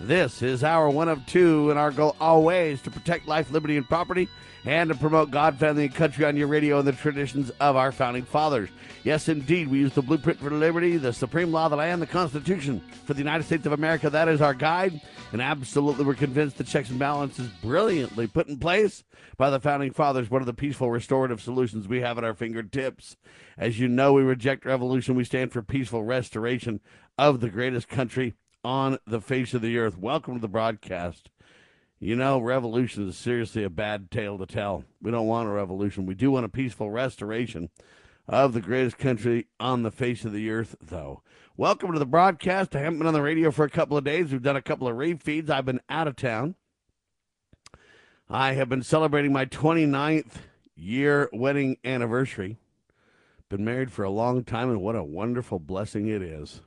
This is our one of two, and our goal always to protect life, liberty, and property, and to promote God, family, and country on your radio and the traditions of our founding fathers. Yes, indeed, we use the blueprint for liberty, the supreme law of the land, the Constitution for the United States of America. That is our guide, and absolutely, we're convinced the checks and balances brilliantly put in place by the founding fathers. One of the peaceful, restorative solutions we have at our fingertips. As you know, we reject revolution. We stand for peaceful restoration of the greatest country on the face of the earth. Welcome to the broadcast. You know, revolution is seriously a bad tale to tell. We don't want a revolution. We do want a peaceful restoration of the greatest country on the face of the earth, though. Welcome to the broadcast. I haven't been on the radio for a couple of days. We've done a couple of refeeds. I've been out of town. I have been celebrating my 29th year wedding anniversary. Been married for a long time, and what a wonderful blessing it is.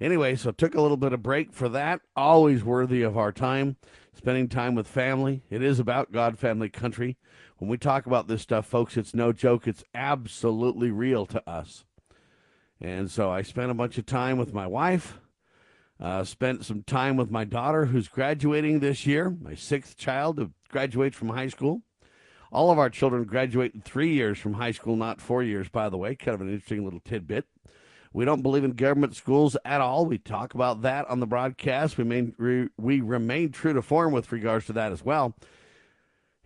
Anyway, so took a little bit of break for that. Always worthy of our time, spending time with family. It is about God, family, country. When we talk about this stuff, folks, it's no joke. It's absolutely real to us. And so I spent a bunch of time with my wife. Uh, spent some time with my daughter, who's graduating this year, my sixth child who graduates from high school. All of our children graduate in three years from high school, not four years, by the way. Kind of an interesting little tidbit. We don't believe in government schools at all. We talk about that on the broadcast. We, we remain true to form with regards to that as well.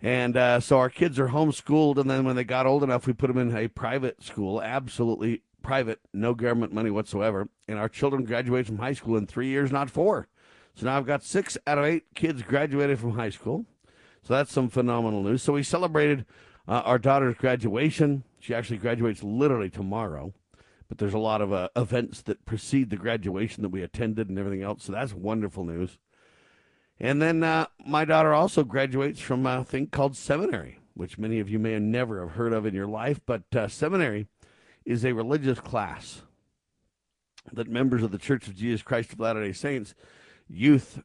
And uh, so our kids are homeschooled, and then when they got old enough, we put them in a private school, absolutely private, no government money whatsoever. And our children graduate from high school in three years, not four. So now I've got six out of eight kids graduated from high school. So that's some phenomenal news. So we celebrated uh, our daughter's graduation. She actually graduates literally tomorrow but there's a lot of uh, events that precede the graduation that we attended and everything else. So that's wonderful news. And then uh, my daughter also graduates from a thing called seminary, which many of you may have never have heard of in your life. But uh, seminary is a religious class that members of the Church of Jesus Christ of Latter day Saints youth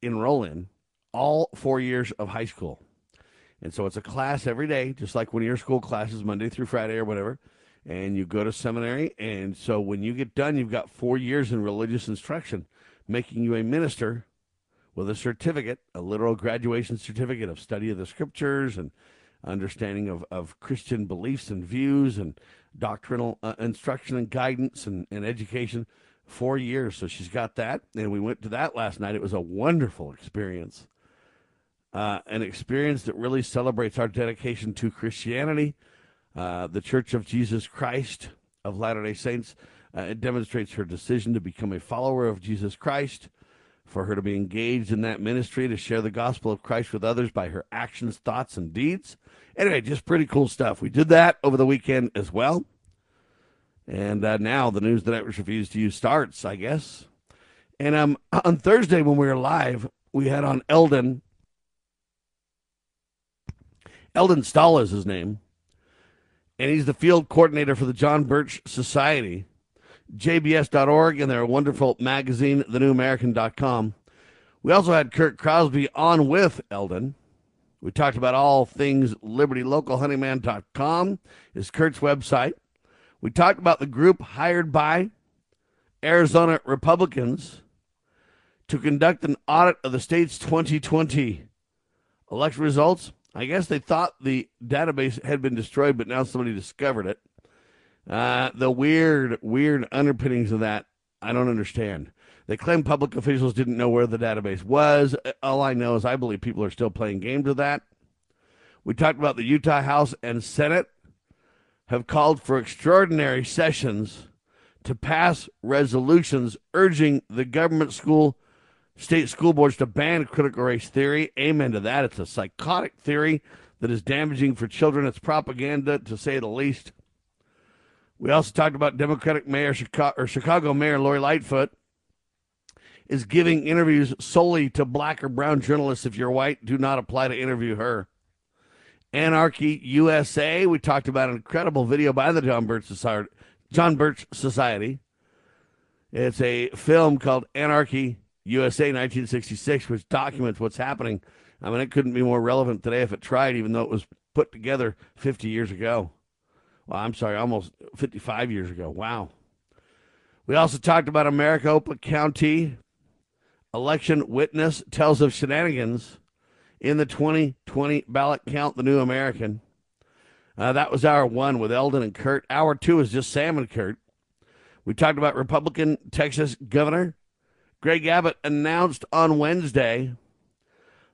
enroll in all four years of high school. And so it's a class every day, just like one of your school classes, Monday through Friday or whatever and you go to seminary. And so when you get done, you've got four years in religious instruction, making you a minister with a certificate, a literal graduation certificate of study of the scriptures and understanding of, of Christian beliefs and views and doctrinal uh, instruction and guidance and, and education. Four years. So she's got that. And we went to that last night. It was a wonderful experience. Uh, an experience that really celebrates our dedication to Christianity uh, the Church of Jesus Christ of Latter day Saints. Uh, demonstrates her decision to become a follower of Jesus Christ, for her to be engaged in that ministry, to share the gospel of Christ with others by her actions, thoughts, and deeds. Anyway, just pretty cool stuff. We did that over the weekend as well. And uh, now the news that I refused to use starts, I guess. And um, on Thursday when we were live, we had on Eldon. Eldon Stahl is his name and he's the field coordinator for the John Birch Society, jbs.org, and their wonderful magazine, thenewamerican.com. We also had Kurt Crosby on with Eldon. We talked about all things libertylocalhoneyman.com is Kurt's website. We talked about the group hired by Arizona Republicans to conduct an audit of the state's 2020 election results. I guess they thought the database had been destroyed, but now somebody discovered it. Uh, the weird, weird underpinnings of that, I don't understand. They claim public officials didn't know where the database was. All I know is I believe people are still playing games with that. We talked about the Utah House and Senate have called for extraordinary sessions to pass resolutions urging the government school state school boards to ban critical race theory. Amen to that. It's a psychotic theory that is damaging for children. It's propaganda, to say the least. We also talked about Democratic Mayor Chicago, or Chicago Mayor Lori Lightfoot is giving interviews solely to black or brown journalists. If you're white, do not apply to interview her. Anarchy USA, we talked about an incredible video by the John Birch Society. John Birch Society. It's a film called Anarchy USA 1966, which documents what's happening. I mean, it couldn't be more relevant today if it tried, even though it was put together 50 years ago. Well, I'm sorry, almost 55 years ago. Wow. We also talked about Maricopa County election witness tells of shenanigans in the 2020 ballot count, the New American. Uh, that was hour one with Eldon and Kurt. Hour two is just Sam and Kurt. We talked about Republican Texas Governor Greg Abbott announced on Wednesday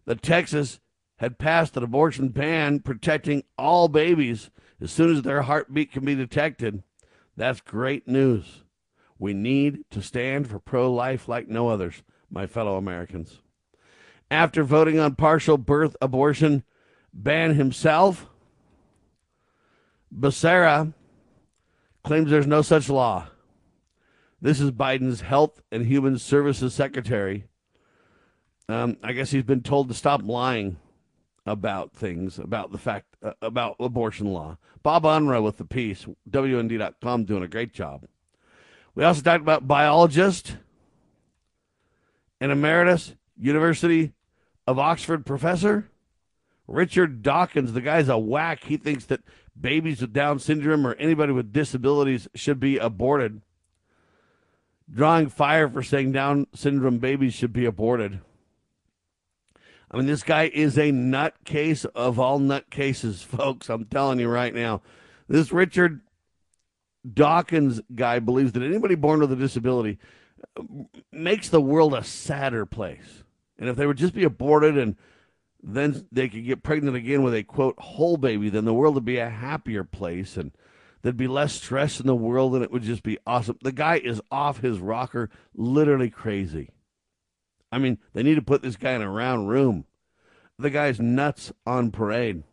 that Texas had passed an abortion ban protecting all babies as soon as their heartbeat can be detected. That's great news. We need to stand for pro life like no others, my fellow Americans. After voting on partial birth abortion ban himself, Becerra claims there's no such law. This is Biden's Health and Human Services Secretary. Um, I guess he's been told to stop lying about things, about the fact, uh, about abortion law. Bob Unruh with the piece, WND.com, doing a great job. We also talked about biologist and emeritus University of Oxford professor Richard Dawkins. The guy's a whack. He thinks that babies with Down syndrome or anybody with disabilities should be aborted. Drawing fire for saying Down syndrome babies should be aborted. I mean, this guy is a nutcase of all nutcases, folks. I'm telling you right now. This Richard Dawkins guy believes that anybody born with a disability uh, makes the world a sadder place. And if they would just be aborted and then they could get pregnant again with a quote whole baby, then the world would be a happier place and there'd be less stress in the world and it would just be awesome. The guy is off his rocker, literally crazy. I mean, they need to put this guy in a round room. The guy's nuts on parade.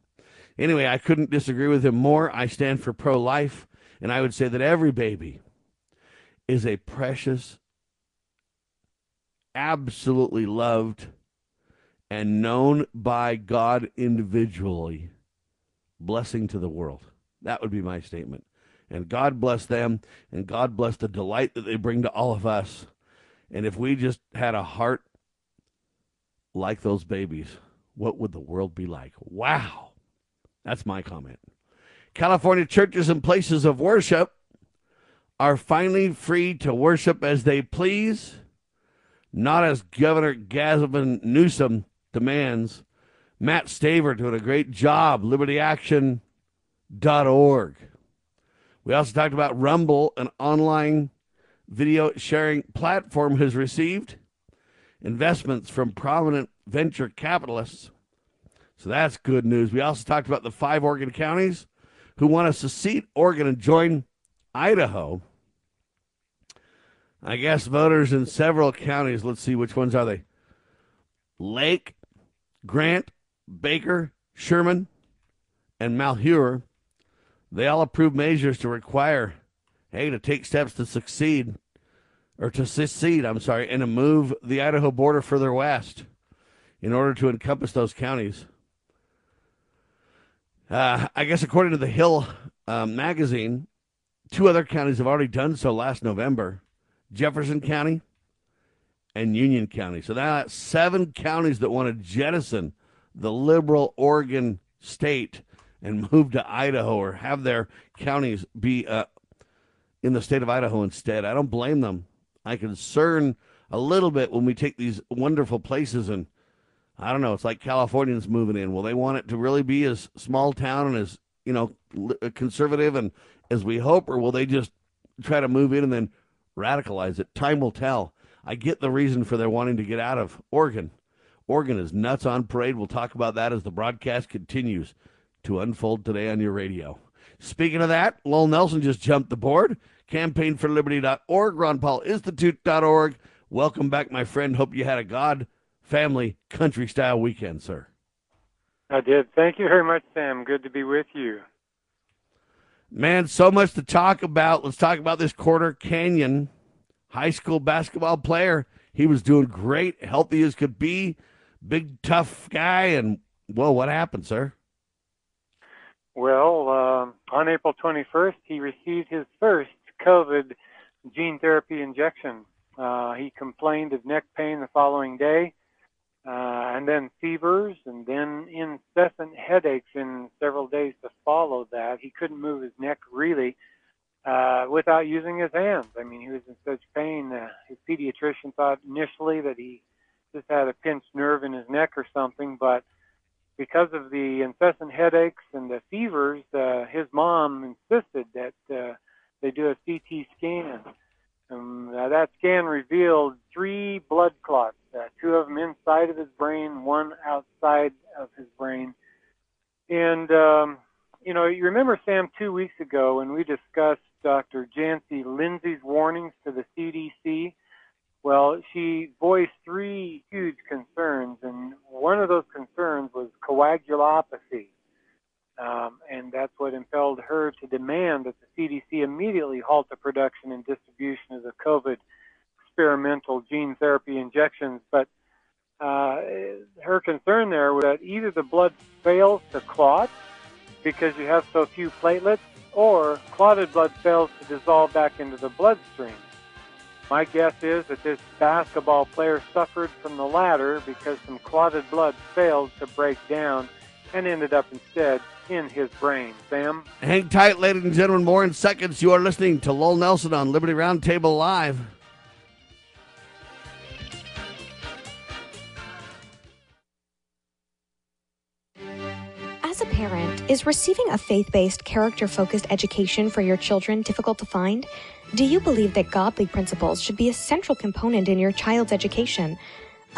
Anyway, I couldn't disagree with him more. I stand for pro life, and I would say that every baby is a precious, absolutely loved, and known by God individually blessing to the world. That would be my statement. And God bless them, and God bless the delight that they bring to all of us. And if we just had a heart like those babies, what would the world be like? Wow. That's my comment. California churches and places of worship are finally free to worship as they please, not as Governor Gavin Newsom demands. Mat Staver doing a great job, libertyaction.org. We also talked about Rumble, an online video sharing platform, has received investments from prominent venture capitalists. So that's good news. We also talked about the five Oregon counties who want to secede Oregon and join Idaho. I guess voters in several counties, let's see which ones are they? Lake, Grant, Baker, Sherman, and Malheur. They all approve measures to require, hey, to take steps to succeed or to secede, I'm sorry, and to move the Idaho border further west in order to encompass those counties. Uh, I guess according to the Hill um, magazine, two other counties have already done so last November Jefferson County and Union County. So now that's seven counties that want to jettison the liberal Oregon state and move to Idaho or have their counties be uh, in the state of Idaho instead. I don't blame them. I concern a little bit when we take these wonderful places and I don't know. It's like Californians moving in. Will they want it to really be as small town and as you know uh, conservative and as we hope, or will they just try to move in and then radicalize it? Time will tell. I get the reason for their wanting to get out of Oregon. Oregon is nuts on parade. We'll talk about that as the broadcast continues to unfold today on your radio. Speaking of that, Lowell Nelson just jumped the board campaignforliberty.org, ronpaulinstitute.org. Welcome back, my friend. Hope you had a God, family, country style weekend, sir. I did. Thank you very much, Sam. Good to be with you. Man, so much to talk about. Let's talk about this Corner Canyon high school basketball player. He was doing great, healthy as could be, big tough guy, and well, what happened, sir? Well, uh, on April 21st, he received his first COVID gene therapy injection. Uh, he complained of neck pain the following day, uh, and then fevers, and then incessant headaches in several days to follow that. He couldn't move his neck really uh, without using his hands. I mean, he was in such pain. Uh, his pediatrician thought initially that he just had a pinched nerve in his neck or something, but because of the incessant headaches and the fevers, uh, his mom insisted that uh, they do a CT scan. Um, uh, that scan revealed three blood clots, uh, two of them inside of his brain, one outside of his brain. And, um, you know, you remember, Sam, two weeks ago when we discussed Dr. Janci Lindsay's warnings to the CDC. Well, she voiced three huge concerns, and one of those concerns was coagulopathy. Um, and that's what impelled her to demand that the CDC immediately halt the production and distribution of the COVID experimental gene therapy injections. But uh, her concern there was that either the blood fails to clot because you have so few platelets, or clotted blood fails to dissolve back into the bloodstream. My guess is that this basketball player suffered from the latter because some clotted blood failed to break down and ended up instead in his brain. Sam? Hang tight, ladies and gentlemen. More in seconds. You are listening to Lowell Nelson on Liberty Roundtable Live. As a parent, is receiving a faith based, character focused education for your children difficult to find? Do you believe that godly principles should be a central component in your child's education?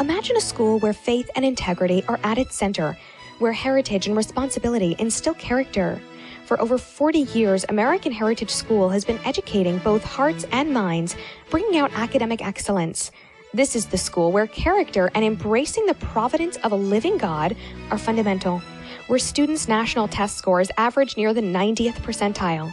Imagine a school where faith and integrity are at its center, where heritage and responsibility instill character. For over 40 years, American Heritage School has been educating both hearts and minds, bringing out academic excellence. This is the school where character and embracing the providence of a living God are fundamental where students' national test scores average near the 90th percentile.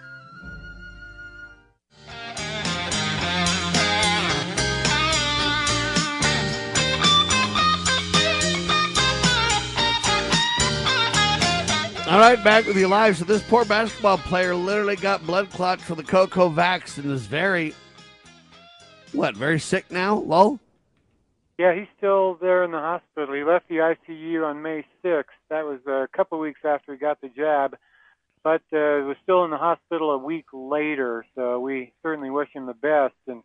All right, back with you live. So this poor basketball player literally got blood clots from the Coco Vax and is very, what, very sick now, Lowell? Yeah, he's still there in the hospital. He left the ICU on May 6th. That was a couple of weeks after he got the jab, but uh, was still in the hospital a week later. So we certainly wish him the best. And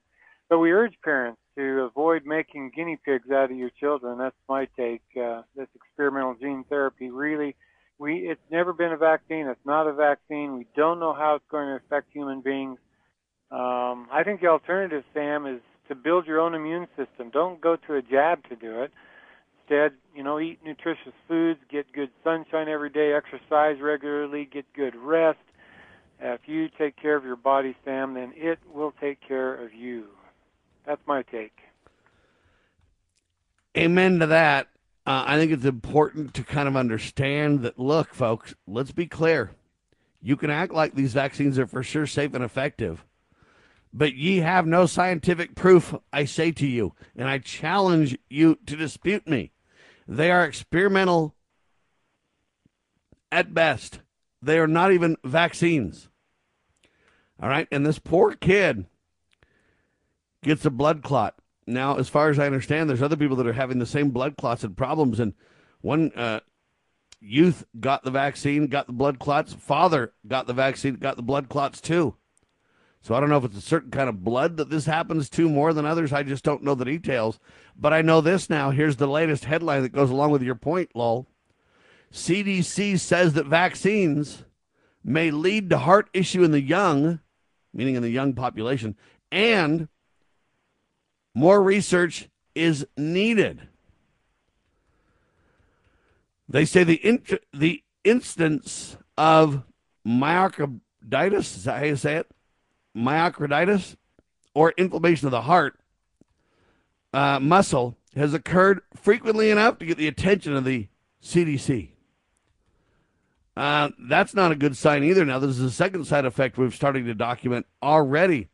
but we urge parents to avoid making guinea pigs out of your children. That's my take. Uh, this experimental gene therapy really we it's never been a vaccine. It's not a vaccine. We don't know how it's going to affect human beings. Um, I think the alternative, Sam, is to build your own immune system. Don't go to a jab to do it. Instead, you know, eat nutritious foods, get good sunshine every day, exercise regularly, get good rest. if you take care of your body, Sam, then it will take care of you. That's my take. Amen to that. Uh, I think it's important to kind of understand that, look, folks, let's be clear. You can act like these vaccines are for sure safe and effective, but ye have no scientific proof, I say to you, and I challenge you to dispute me. They are experimental at best. They are not even vaccines. All right. And this poor kid gets a blood clot. Now, as far as I understand, there's other people that are having the same blood clots and problems. And one uh, youth got the vaccine, got the blood clots. Father got the vaccine, got the blood clots too. So I don't know if it's a certain kind of blood that this happens to more than others. I just don't know the details. But I know this now. Here's the latest headline that goes along with your point, Lowell. CDC says that vaccines may lead to heart issue in the young, meaning in the young population, and more research is needed. They say the the instance of myocarditis, is that how you say it? Myocarditis or inflammation of the heart uh, muscle has occurred frequently enough to get the attention of the CDC. Uh, that's not a good sign either. Now, this is a second side effect we've starting to document already.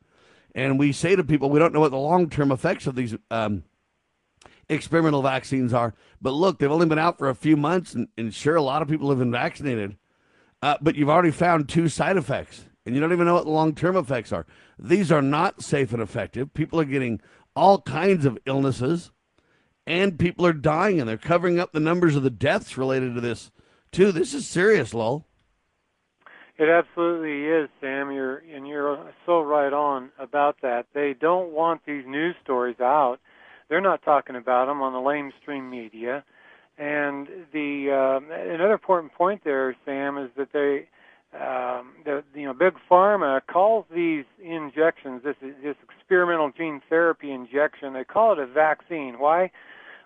And we say to people, we don't know what the long term effects of these um, experimental vaccines are. But look, they've only been out for a few months, and, and sure, a lot of people have been vaccinated. Uh, but you've already found two side effects, and you don't even know what the long term effects are. These are not safe and effective. People are getting all kinds of illnesses, and people are dying, and they're covering up the numbers of the deaths related to this too. This is serious, Lowell. It absolutely is, Sam. You're and you're so right on about that. They don't want these news stories out. They're not talking about them on the lamestream media. And the uh, another important point there, Sam, is that they, um, the you know, big pharma calls these injections, this this experimental gene therapy injection, they call it a vaccine. Why?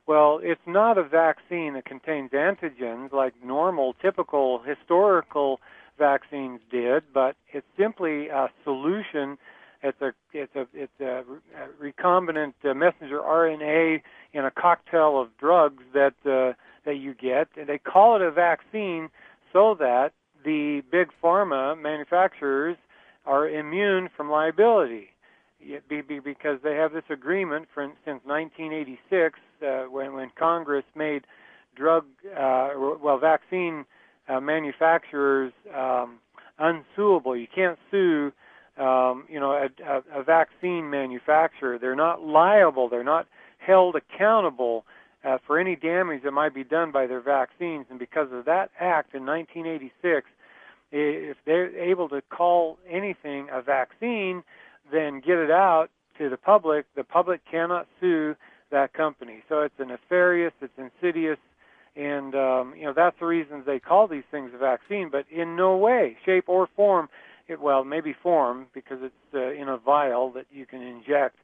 Well, it's not a vaccine that contains antigens like normal, typical, historical vaccines did, but it's simply a solution. It's a it's a it's a recombinant uh, messenger RNA in a cocktail of drugs that uh, that you get, and they call it a vaccine so that the big pharma manufacturers are immune from liability because they have this agreement since 1986 uh, when when Congress made drug uh, well vaccine uh, manufacturers um, unsuable. You can't sue um, you know a, a, a vaccine manufacturer. They're not liable. They're not held accountable uh, for any damage that might be done by their vaccines. And because of that act in 1986, if they're able to call anything a vaccine, then get it out to the public, the public cannot sue that company. So it's a nefarious, it's insidious, and um, you know that's the reasons they call these things a vaccine. But in no way, shape, or form, it, well, maybe form because it's uh, in a vial that you can inject.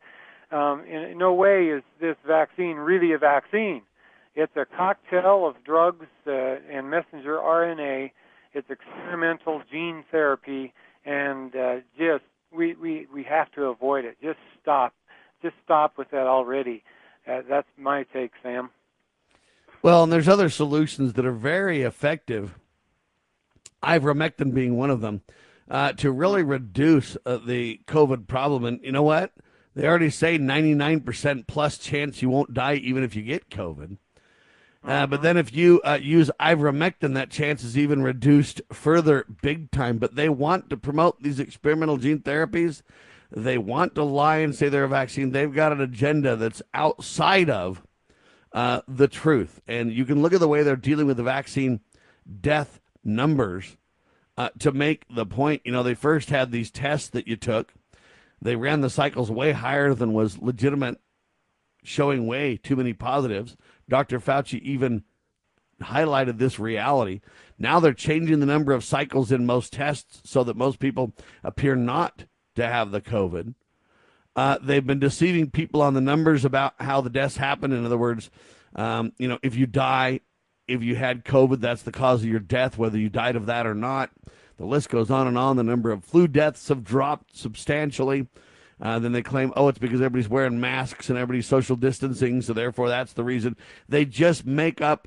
Um, in, in no way is this vaccine really a vaccine. It's a cocktail of drugs uh, and messenger RNA. It's experimental gene therapy, and uh, just we, we, we have to avoid it. Just stop. Just stop with that already. Uh, that's my take, Sam. Well, and there's other solutions that are very effective. Ivermectin being one of them, uh, to really reduce uh, the COVID problem. And you know what? They already say 99% plus chance you won't die even if you get COVID. Uh, but then if you uh, use ivermectin, that chance is even reduced further big time. But they want to promote these experimental gene therapies. They want to lie and say they're a vaccine. They've got an agenda that's outside of uh, the truth. And you can look at the way they're dealing with the vaccine death numbers uh, to make the point. You know, they first had these tests that you took, they ran the cycles way higher than was legitimate, showing way too many positives. Dr. Fauci even highlighted this reality. Now they're changing the number of cycles in most tests so that most people appear not to have the COVID. Uh, they've been deceiving people on the numbers about how the deaths happen. In other words, um, you know, if you die, if you had COVID, that's the cause of your death, whether you died of that or not. The list goes on and on. The number of flu deaths have dropped substantially. Uh, then they claim, oh, it's because everybody's wearing masks and everybody's social distancing, so therefore that's the reason. They just make up,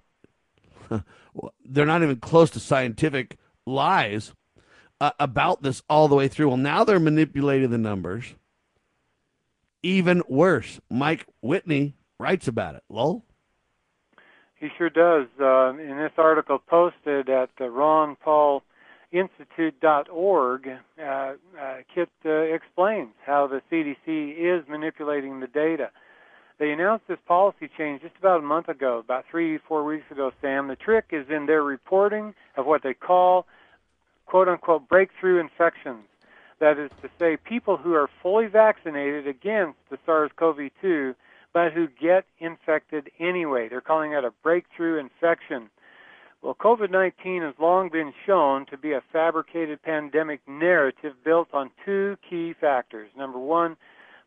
they're not even close to scientific lies uh, about this all the way through. Well, now they're manipulating the numbers. Even worse, Mike Whitney writes about it. Lowell? He sure does. Uh, in this article posted at the Ron Paul Institute.org, uh, uh, Kit uh, explains how the CDC is manipulating the data. They announced this policy change just about a month ago, about three, four weeks ago, Sam. The trick is in their reporting of what they call quote unquote breakthrough infections. That is to say, people who are fully vaccinated against the SARS CoV 2 but who get infected anyway. They're calling that a breakthrough infection. Well, COVID 19 has long been shown to be a fabricated pandemic narrative built on two key factors. Number one,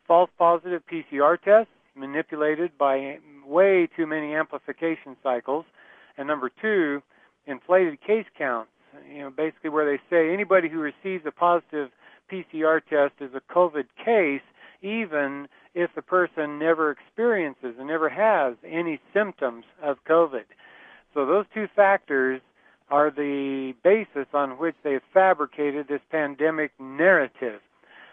false positive PCR tests manipulated by way too many amplification cycles. And number two, inflated case counts. You know, basically where they say anybody who receives a positive PCR test is a COVID case, even if the person never experiences and never has any symptoms of COVID. So those two factors are the basis on which they've fabricated this pandemic narrative.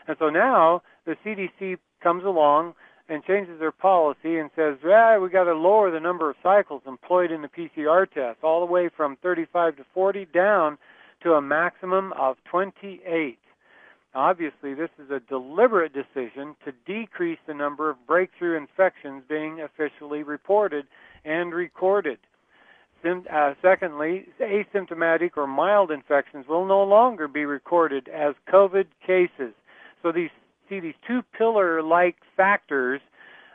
And so now the CDC comes along and changes their policy and says, yeah, we got to lower the number of cycles employed in the PCR test all the way from 35 to 40 down to a maximum of 28. Obviously, this is a deliberate decision to decrease the number of breakthrough infections being officially reported and recorded. Uh, secondly, asymptomatic or mild infections will no longer be recorded as COVID cases. So these see these two pillar-like factors.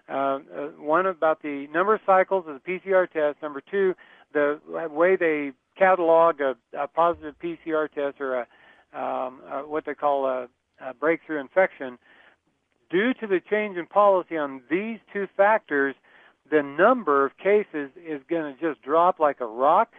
Uh, uh, one about the number of cycles of the PCR test. Number two, the way they catalog a, a positive PCR test or a um, uh, what they call a, a breakthrough infection. Due to the change in policy on these two factors, the number of cases is going to just drop like a rock,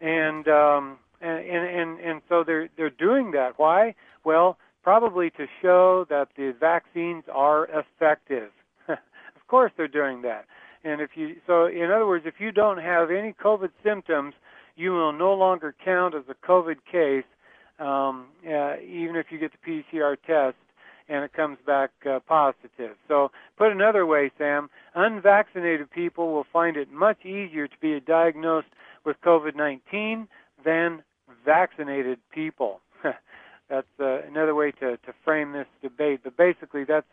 and um, and, and and so they're they're doing that. Why? Well, probably to show that the vaccines are effective. of course, they're doing that. And if you so, in other words, if you don't have any COVID symptoms, you will no longer count as a COVID case um, uh, even if you get the PCR test and it comes back uh, positive. So, put another way, Sam, unvaccinated people will find it much easier to be diagnosed with COVID 19 than vaccinated people. that's uh, another way to, to frame this debate. But basically, that's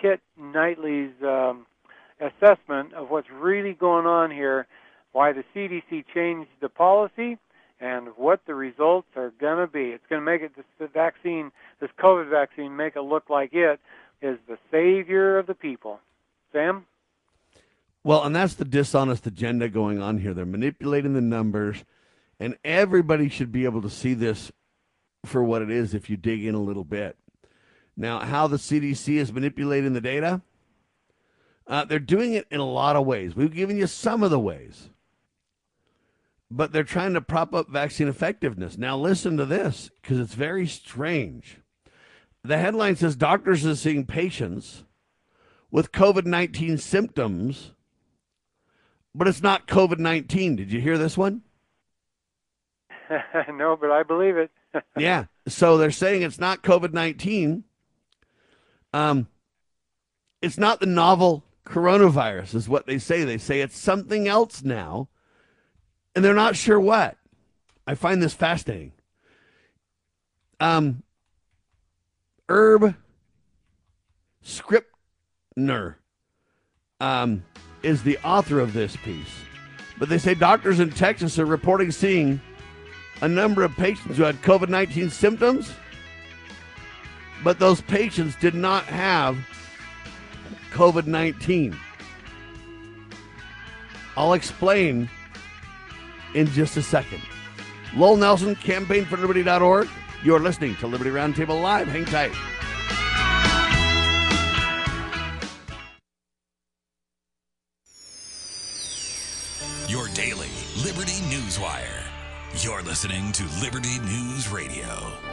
Kit Knightley's um, assessment of what's really going on here, why the CDC changed the policy, and what the results are going to be. It's going to make it this vaccine, this COVID vaccine, make it look like it is the savior of the people. Sam? Well, and that's the dishonest agenda going on here. They're manipulating the numbers, and everybody should be able to see this for what it is if you dig in a little bit. Now, how the CDC is manipulating the data? Uh, they're doing it in a lot of ways. We've given you some of the ways but they're trying to prop up vaccine effectiveness. Now, listen to this because it's very strange. The headline says doctors are seeing patients with COVID 19 symptoms, but it's not COVID 19. Did you hear this one? no, but I believe it. yeah. So they're saying it's not COVID 19. Um, it's not the novel coronavirus, is what they say. They say it's something else now and they're not sure what. I find this fascinating. Um, Herb Scribner um, is the author of this piece. But they say doctors in Texas are reporting seeing a number of patients who had COVID 19 symptoms, but those patients did not have COVID 19. I'll explain in just a second. Lowell Nelson, campaignforliberty.org. You're listening to Liberty Roundtable Live. Hang tight. Your daily Liberty News Wire. You're listening to Liberty News Radio.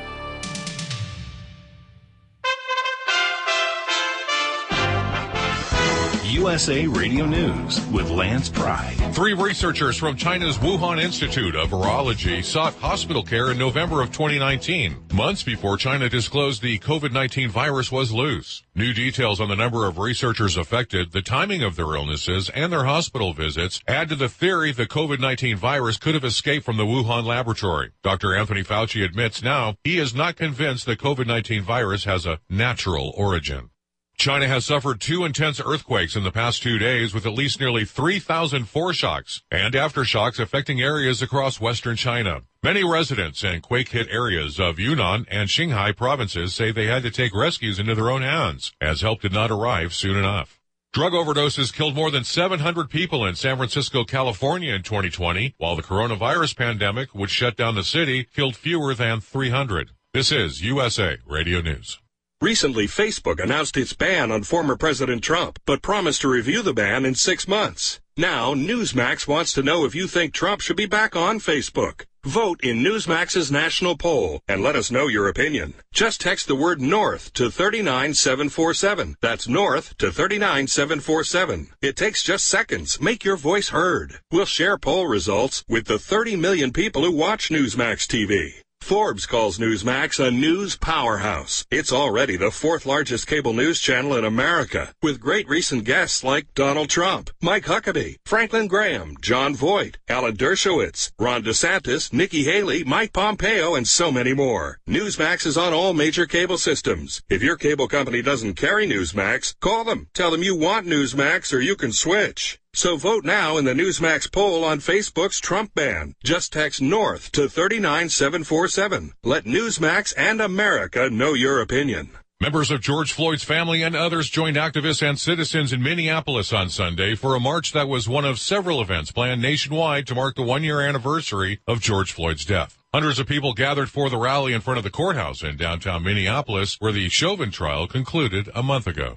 USA Radio News with Lance Pride. Three researchers from China's Wuhan Institute of Virology sought hospital care in November of 2019, months before China disclosed the COVID-19 virus was loose. New details on the number of researchers affected, the timing of their illnesses, and their hospital visits add to the theory the COVID-19 virus could have escaped from the Wuhan laboratory. Dr. Anthony Fauci admits now he is not convinced the COVID-19 virus has a natural origin. China has suffered two intense earthquakes in the past two days with at least nearly 3,000 foreshocks and aftershocks affecting areas across western China. Many residents in quake-hit areas of Yunnan and Qinghai provinces say they had to take rescues into their own hands as help did not arrive soon enough. Drug overdoses killed more than 700 people in San Francisco, California in 2020, while the coronavirus pandemic, which shut down the city, killed fewer than 300. This is USA Radio News. Recently, Facebook announced its ban on former President Trump, but promised to review the ban in six months. Now, Newsmax wants to know if you think Trump should be back on Facebook. Vote in Newsmax's national poll and let us know your opinion. Just text the word North to 39747. That's North to 39747. It takes just seconds. Make your voice heard. We'll share poll results with the 30 million people who watch Newsmax TV. Forbes calls Newsmax a news powerhouse. It's already the fourth largest cable news channel in America, with great recent guests like Donald Trump, Mike Huckabee, Franklin Graham, Jon Voight, Alan Dershowitz, Ron DeSantis, Nikki Haley, Mike Pompeo, and so many more. Newsmax is on all major cable systems. If your cable company doesn't carry Newsmax, call them. Tell them you want Newsmax or you can switch. So vote now in the Newsmax poll on Facebook's Trump ban. Just text North to 39747. Let Newsmax and America know your opinion. Members of George Floyd's family and others joined activists and citizens in Minneapolis on Sunday for a march that was one of several events planned nationwide to mark the one year anniversary of George Floyd's death. Hundreds of people gathered for the rally in front of the courthouse in downtown Minneapolis where the Chauvin trial concluded a month ago.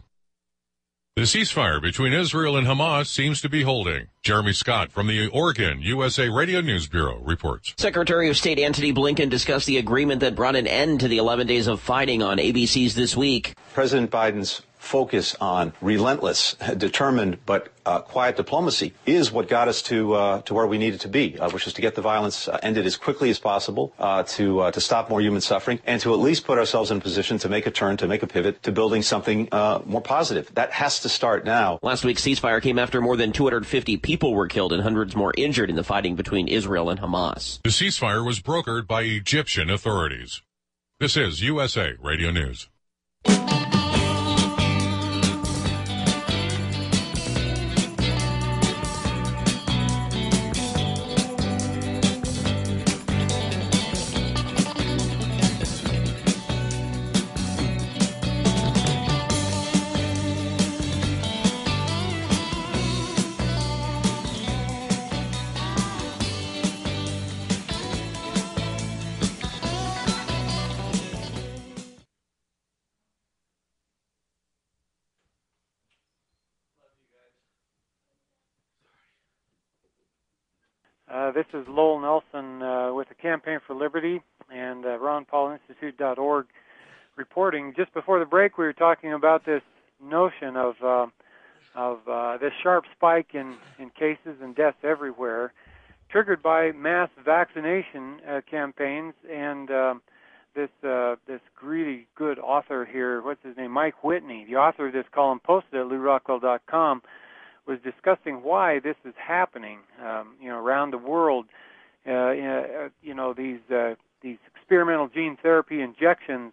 The ceasefire between Israel and Hamas seems to be holding. Jeremy Scott from the Oregon USA Radio News Bureau reports. Secretary of State Antony Blinken discussed the agreement that brought an end to the 11 days of fighting on ABC's This Week. President Biden's focus on relentless, determined, but uh, quiet diplomacy is what got us to uh, to where we needed to be, uh, which is to get the violence uh, ended as quickly as possible, uh, to uh, to stop more human suffering, and to at least put ourselves in a position to make a turn, to make a pivot, to building something more positive. That has to start now. Last week's ceasefire came after more than 250 people were killed and hundreds more injured in the fighting between Israel and Hamas. The ceasefire was brokered by Egyptian authorities. This is USA Radio News. This is Lowell Nelson uh, with the Campaign for Liberty and uh, RonPaulInstitute.org reporting. Just before the break, we were talking about this notion of uh, of uh, this sharp spike in, in cases and deaths everywhere, triggered by mass vaccination uh, campaigns and um, this uh, this really good author here. What's his name? Mike Whitney, the author of this column, posted at LewRockwell.com was discussing why this is happening, um, you know, around the world. Uh, uh, you know, these uh, these experimental gene therapy injections,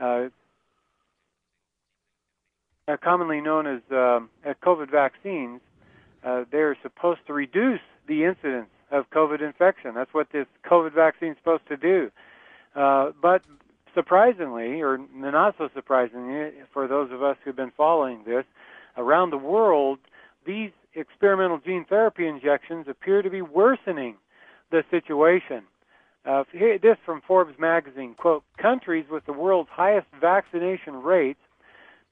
uh, are commonly known as uh, COVID vaccines. Uh, they're supposed to reduce the incidence of COVID infection. That's what this COVID vaccine is supposed to do. But surprisingly, or not so surprisingly, for those of us who've been following this, around the world, these experimental gene therapy injections appear to be worsening the situation. Uh, this from Forbes magazine, quote, countries with the world's highest vaccination rates,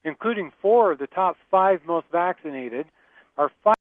including four of the top five most vaccinated, are five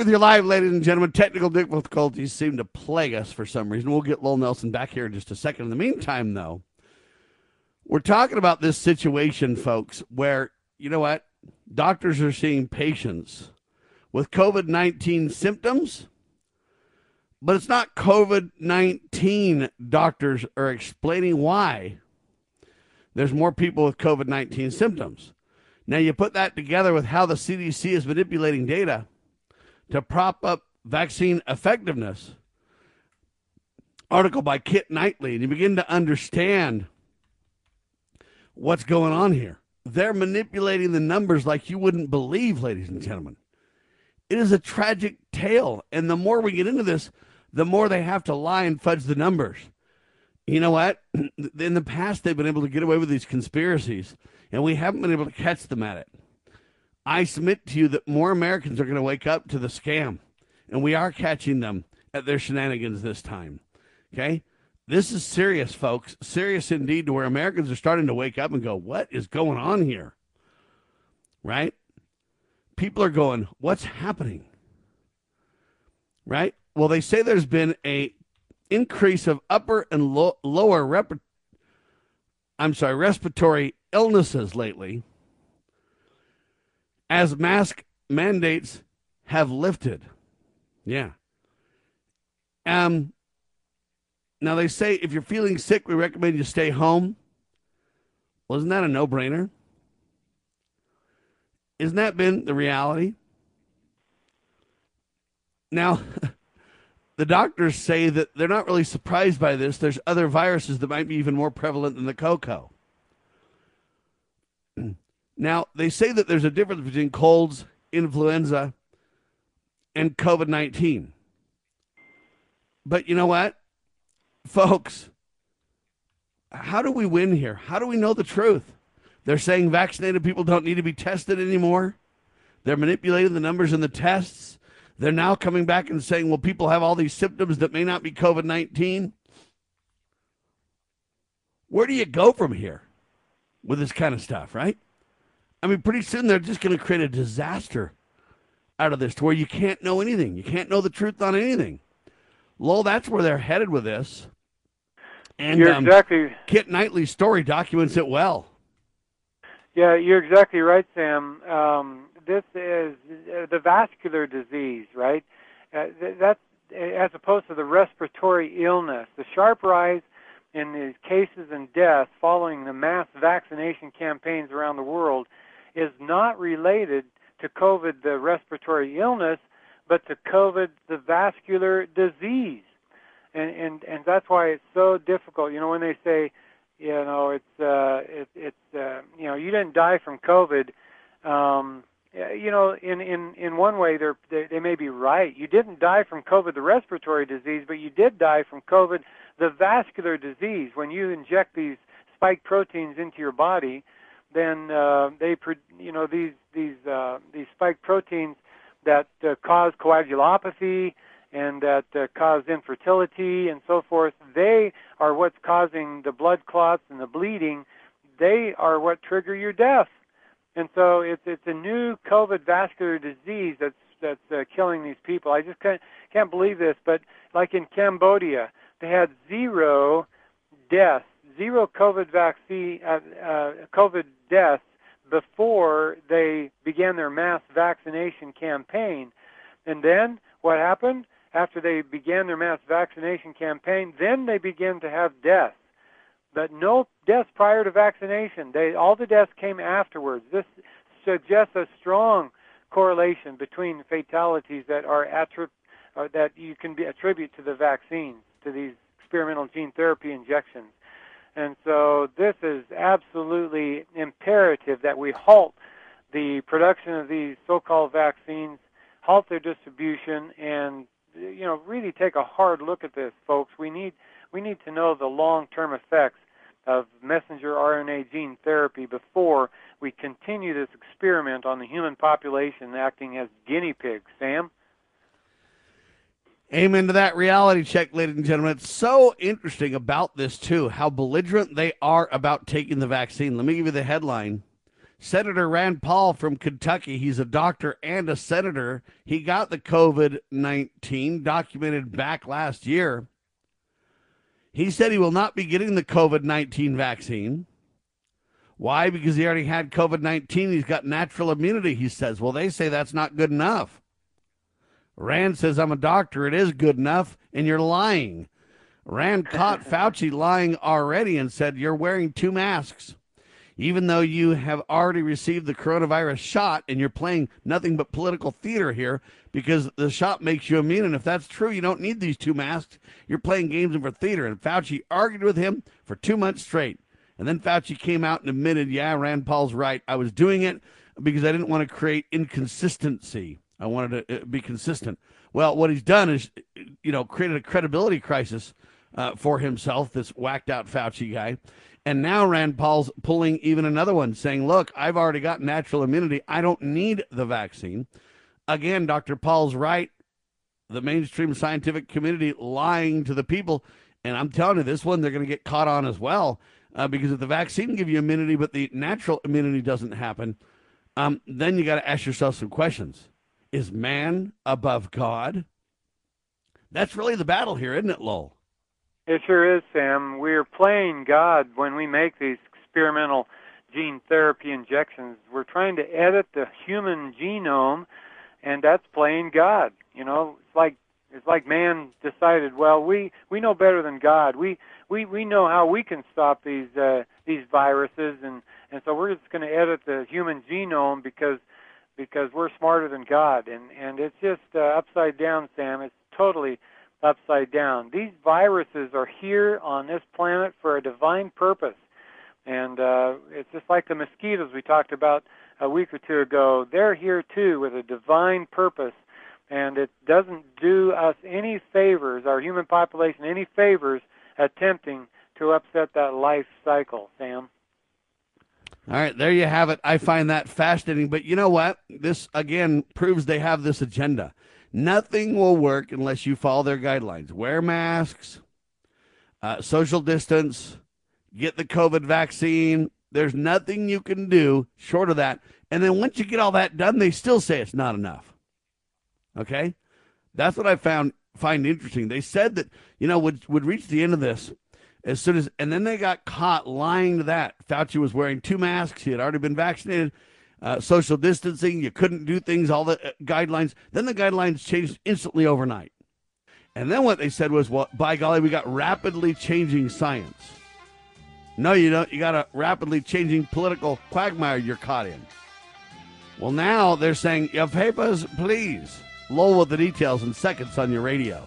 with you live, ladies and gentlemen. Technical difficulties seem to plague us for some reason. We'll get Lowell Nelson back here in just a second. In the meantime, though, we're talking about this situation, folks, where, you know what? Doctors are seeing patients with COVID 19 symptoms, but it's not COVID 19. Doctors are explaining why there's more people with COVID 19 symptoms. Now, you put that together with how the CDC is manipulating data to prop up vaccine effectiveness. Article by Kit Knightley, and you begin to understand what's going on here. They're manipulating the numbers like you wouldn't believe, ladies and gentlemen. It is a tragic tale. And the more we get into this, the more they have to lie and fudge the numbers. You know what? In the past, they've been able to get away with these conspiracies, and we haven't been able to catch them at it. I submit to you that more Americans are going to wake up to the scam, and we are catching them at their shenanigans this time. Okay? This is serious, folks. Serious indeed, to where Americans are starting to wake up and go, What is going on here? Right? People are going, What's happening? Right? Well, they say there's been a increase of upper and lo- lower rep- I'm sorry, respiratory illnesses lately as mask mandates have lifted. Yeah. Um now they say if you're feeling sick, we recommend you stay home. Well, isn't that a no-brainer? Isn't that been the reality? Now, the doctors say that they're not really surprised by this. There's other viruses that might be even more prevalent than the cocoa. Now, they say that there's a difference between colds, influenza, and COVID 19. But you know what? Folks, how do we win here? How do we know the truth? They're saying vaccinated people don't need to be tested anymore. They're manipulating the numbers in the tests. They're now coming back and saying, well, people have all these symptoms that may not be COVID 19. Where do you go from here with this kind of stuff, right? I mean, pretty soon they're just going to create a disaster out of this to where you can't know anything. You can't know the truth on anything. Lowell, that's where they're headed with this. And you're um, exactly Kit Knightley's story documents it well. Yeah, you're exactly right, Sam. Um, this is uh, the vascular disease, right? Uh, that's as opposed to the respiratory illness. The sharp rise in these cases and deaths following the mass vaccination campaigns around the world is not related to COVID, the respiratory illness, but to COVID, the vascular disease. And, and, and that's why it's so difficult. You know, when they say, you know, it's, uh, it, it's, uh, you know, you didn't die from COVID, um, you know, in, in, in one way, they're, they, they may be right. You didn't die from COVID, the respiratory disease, but you did die from COVID, the vascular disease. When you inject these spike proteins into your body, then uh, they, you know, these these uh, these spike proteins that uh, cause coagulopathy and that uh, cause infertility and so forth. They are what's causing the blood clots and the bleeding. They are what trigger your death. And so it's it's a new COVID vascular disease that's that's uh, killing these people. I just can't can't believe this, but like in Cambodia, they had zero deaths, zero COVID vaccine, uh, uh, COVID deaths before they began their mass vaccination campaign. And then what happened? After they began their mass vaccination campaign, then they began to have deaths. But no deaths prior to vaccination. They all the deaths came afterwards. This suggests a strong correlation between fatalities that are uh, that you can be, attribute to the vaccines, to these experimental gene therapy injections. And so this is absolutely imperative that we halt the production of these so-called vaccines, halt their distribution, and you know really take a hard look at this, folks. We need we need to know the long-term effects of messenger RNA gene therapy before we continue this experiment on the human population acting as guinea pigs. Sam. Amen to that reality check, ladies and gentlemen. It's so interesting about this, too, how belligerent they are about taking the vaccine. Let me give you the headline Senator Rand Paul from Kentucky, he's a doctor and a senator. He got the COVID 19 documented back last year. He said he will not be getting the COVID 19 vaccine. Why? Because he already had COVID 19. He's got natural immunity, he says. Well, they say that's not good enough. Rand says, I'm a doctor. It is good enough, and you're lying. Rand caught Fauci lying already and said, You're wearing two masks. Even though you have already received the coronavirus shot and you're playing nothing but political theater here because the shot makes you immune. And if that's true, you don't need these two masks. You're playing games for theater. And Fauci argued with him for two months straight. And then Fauci came out and admitted, Yeah, Rand Paul's right. I was doing it because I didn't want to create inconsistency. I wanted to uh, be consistent. Well, what he's done is, you know, created a credibility crisis uh, for himself, this whacked out Fauci guy. And now Rand Paul's pulling even another one, saying, look, I've already got natural immunity. I don't need the vaccine. Again, Dr. Paul's right. The mainstream scientific community lying to the people. And I'm telling you, this one they're going to get caught on as well. Uh, because if the vaccine give you immunity, but the natural immunity doesn't happen, um, then you got to ask yourself some questions. Is man above God? That's really the battle here, isn't it, Lowell? It sure is, Sam. We're playing God when we make these experimental gene therapy injections. We're trying to edit the human genome, and that's playing God. You know, it's like it's like man decided, well, we we know better than God. We we we know how we can stop these uh, these viruses, and and so we're just going to edit the human genome because because we're smarter than God, and and it's just uh, upside down, Sam. It's totally upside down. These viruses are here on this planet for a divine purpose. And uh, it's just like the mosquitoes we talked about a week or two ago. They're here too with a divine purpose. And it doesn't do us any favors, our human population, any favors attempting to upset that life cycle, Sam. All right, there you have it. I find that fascinating. But you know what? This, again, proves they have this agenda. Nothing will work unless you follow their guidelines. Wear masks, uh, social distance, get the COVID vaccine. There's nothing you can do short of that. And then once you get all that done, they still say it's not enough. Okay? That's what I found find interesting. They said that, you know, would would reach the end of this as soon as and then they got caught lying to that. Fauci was wearing two masks. He had already been vaccinated uh, social distancing. You couldn't do things, all the uh, guidelines. Then the guidelines changed instantly overnight. And then what they said was, well, by golly, we got rapidly changing science. No, you don't. You got a rapidly changing political quagmire you're caught in. Well, now they're saying, your papers, please. With the details in seconds on your radio.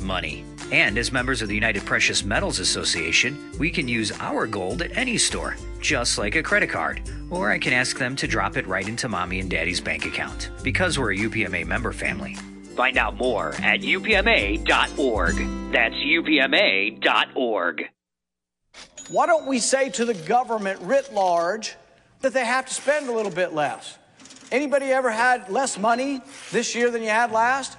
money. And as members of the United Precious Metals Association, we can use our gold at any store, just like a credit card. Or I can ask them to drop it right into mommy and daddy's bank account, because we're a UPMA member family. Find out more at upma.org. That's upma.org. Why don't we say to the government writ large that they have to spend a little bit less? Anybody ever had less money this year than you had last?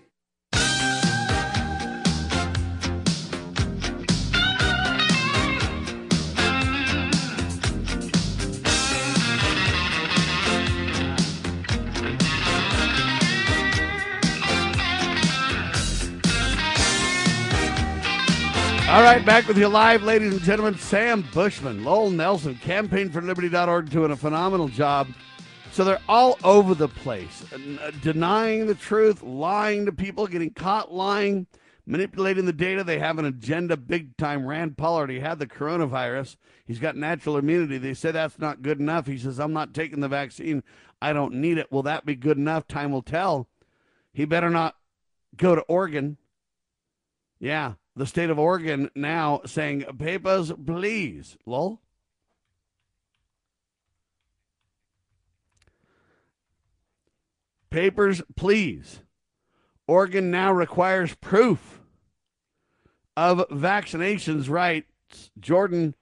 All right, back with you live, ladies and gentlemen. Sam Bushman, Lowell Nelson, campaignforliberty.org doing a phenomenal job. So they're all over the place, uh, denying the truth, lying to people, getting caught lying, manipulating the data. They have an agenda big time. Rand Paul already had the coronavirus. He's got natural immunity. They say that's not good enough. He says, I'm not taking the vaccine. I don't need it. Will that be good enough? Time will tell. He better not go to Oregon. Yeah, the state of Oregon now saying, papers, please. Lol. Papers, please. Oregon now requires proof of vaccinations rights. Jordan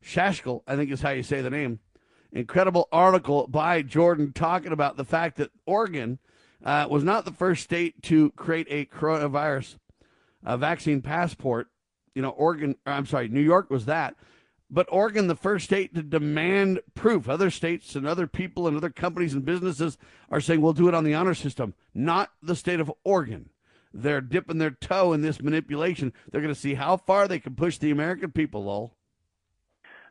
Schachtel, I think is how you say the name. Incredible article by Jordan talking about the fact that Oregon uh, was not the first state to create a coronavirus a vaccine passport. You know, Oregon, I'm sorry, New York was that. But Oregon, the first state to demand proof. Other states and other people and other companies and businesses are saying we'll do it on the honor system, not the state of Oregon. They're dipping their toe in this manipulation. They're going to see how far they can push the American people, Lowell.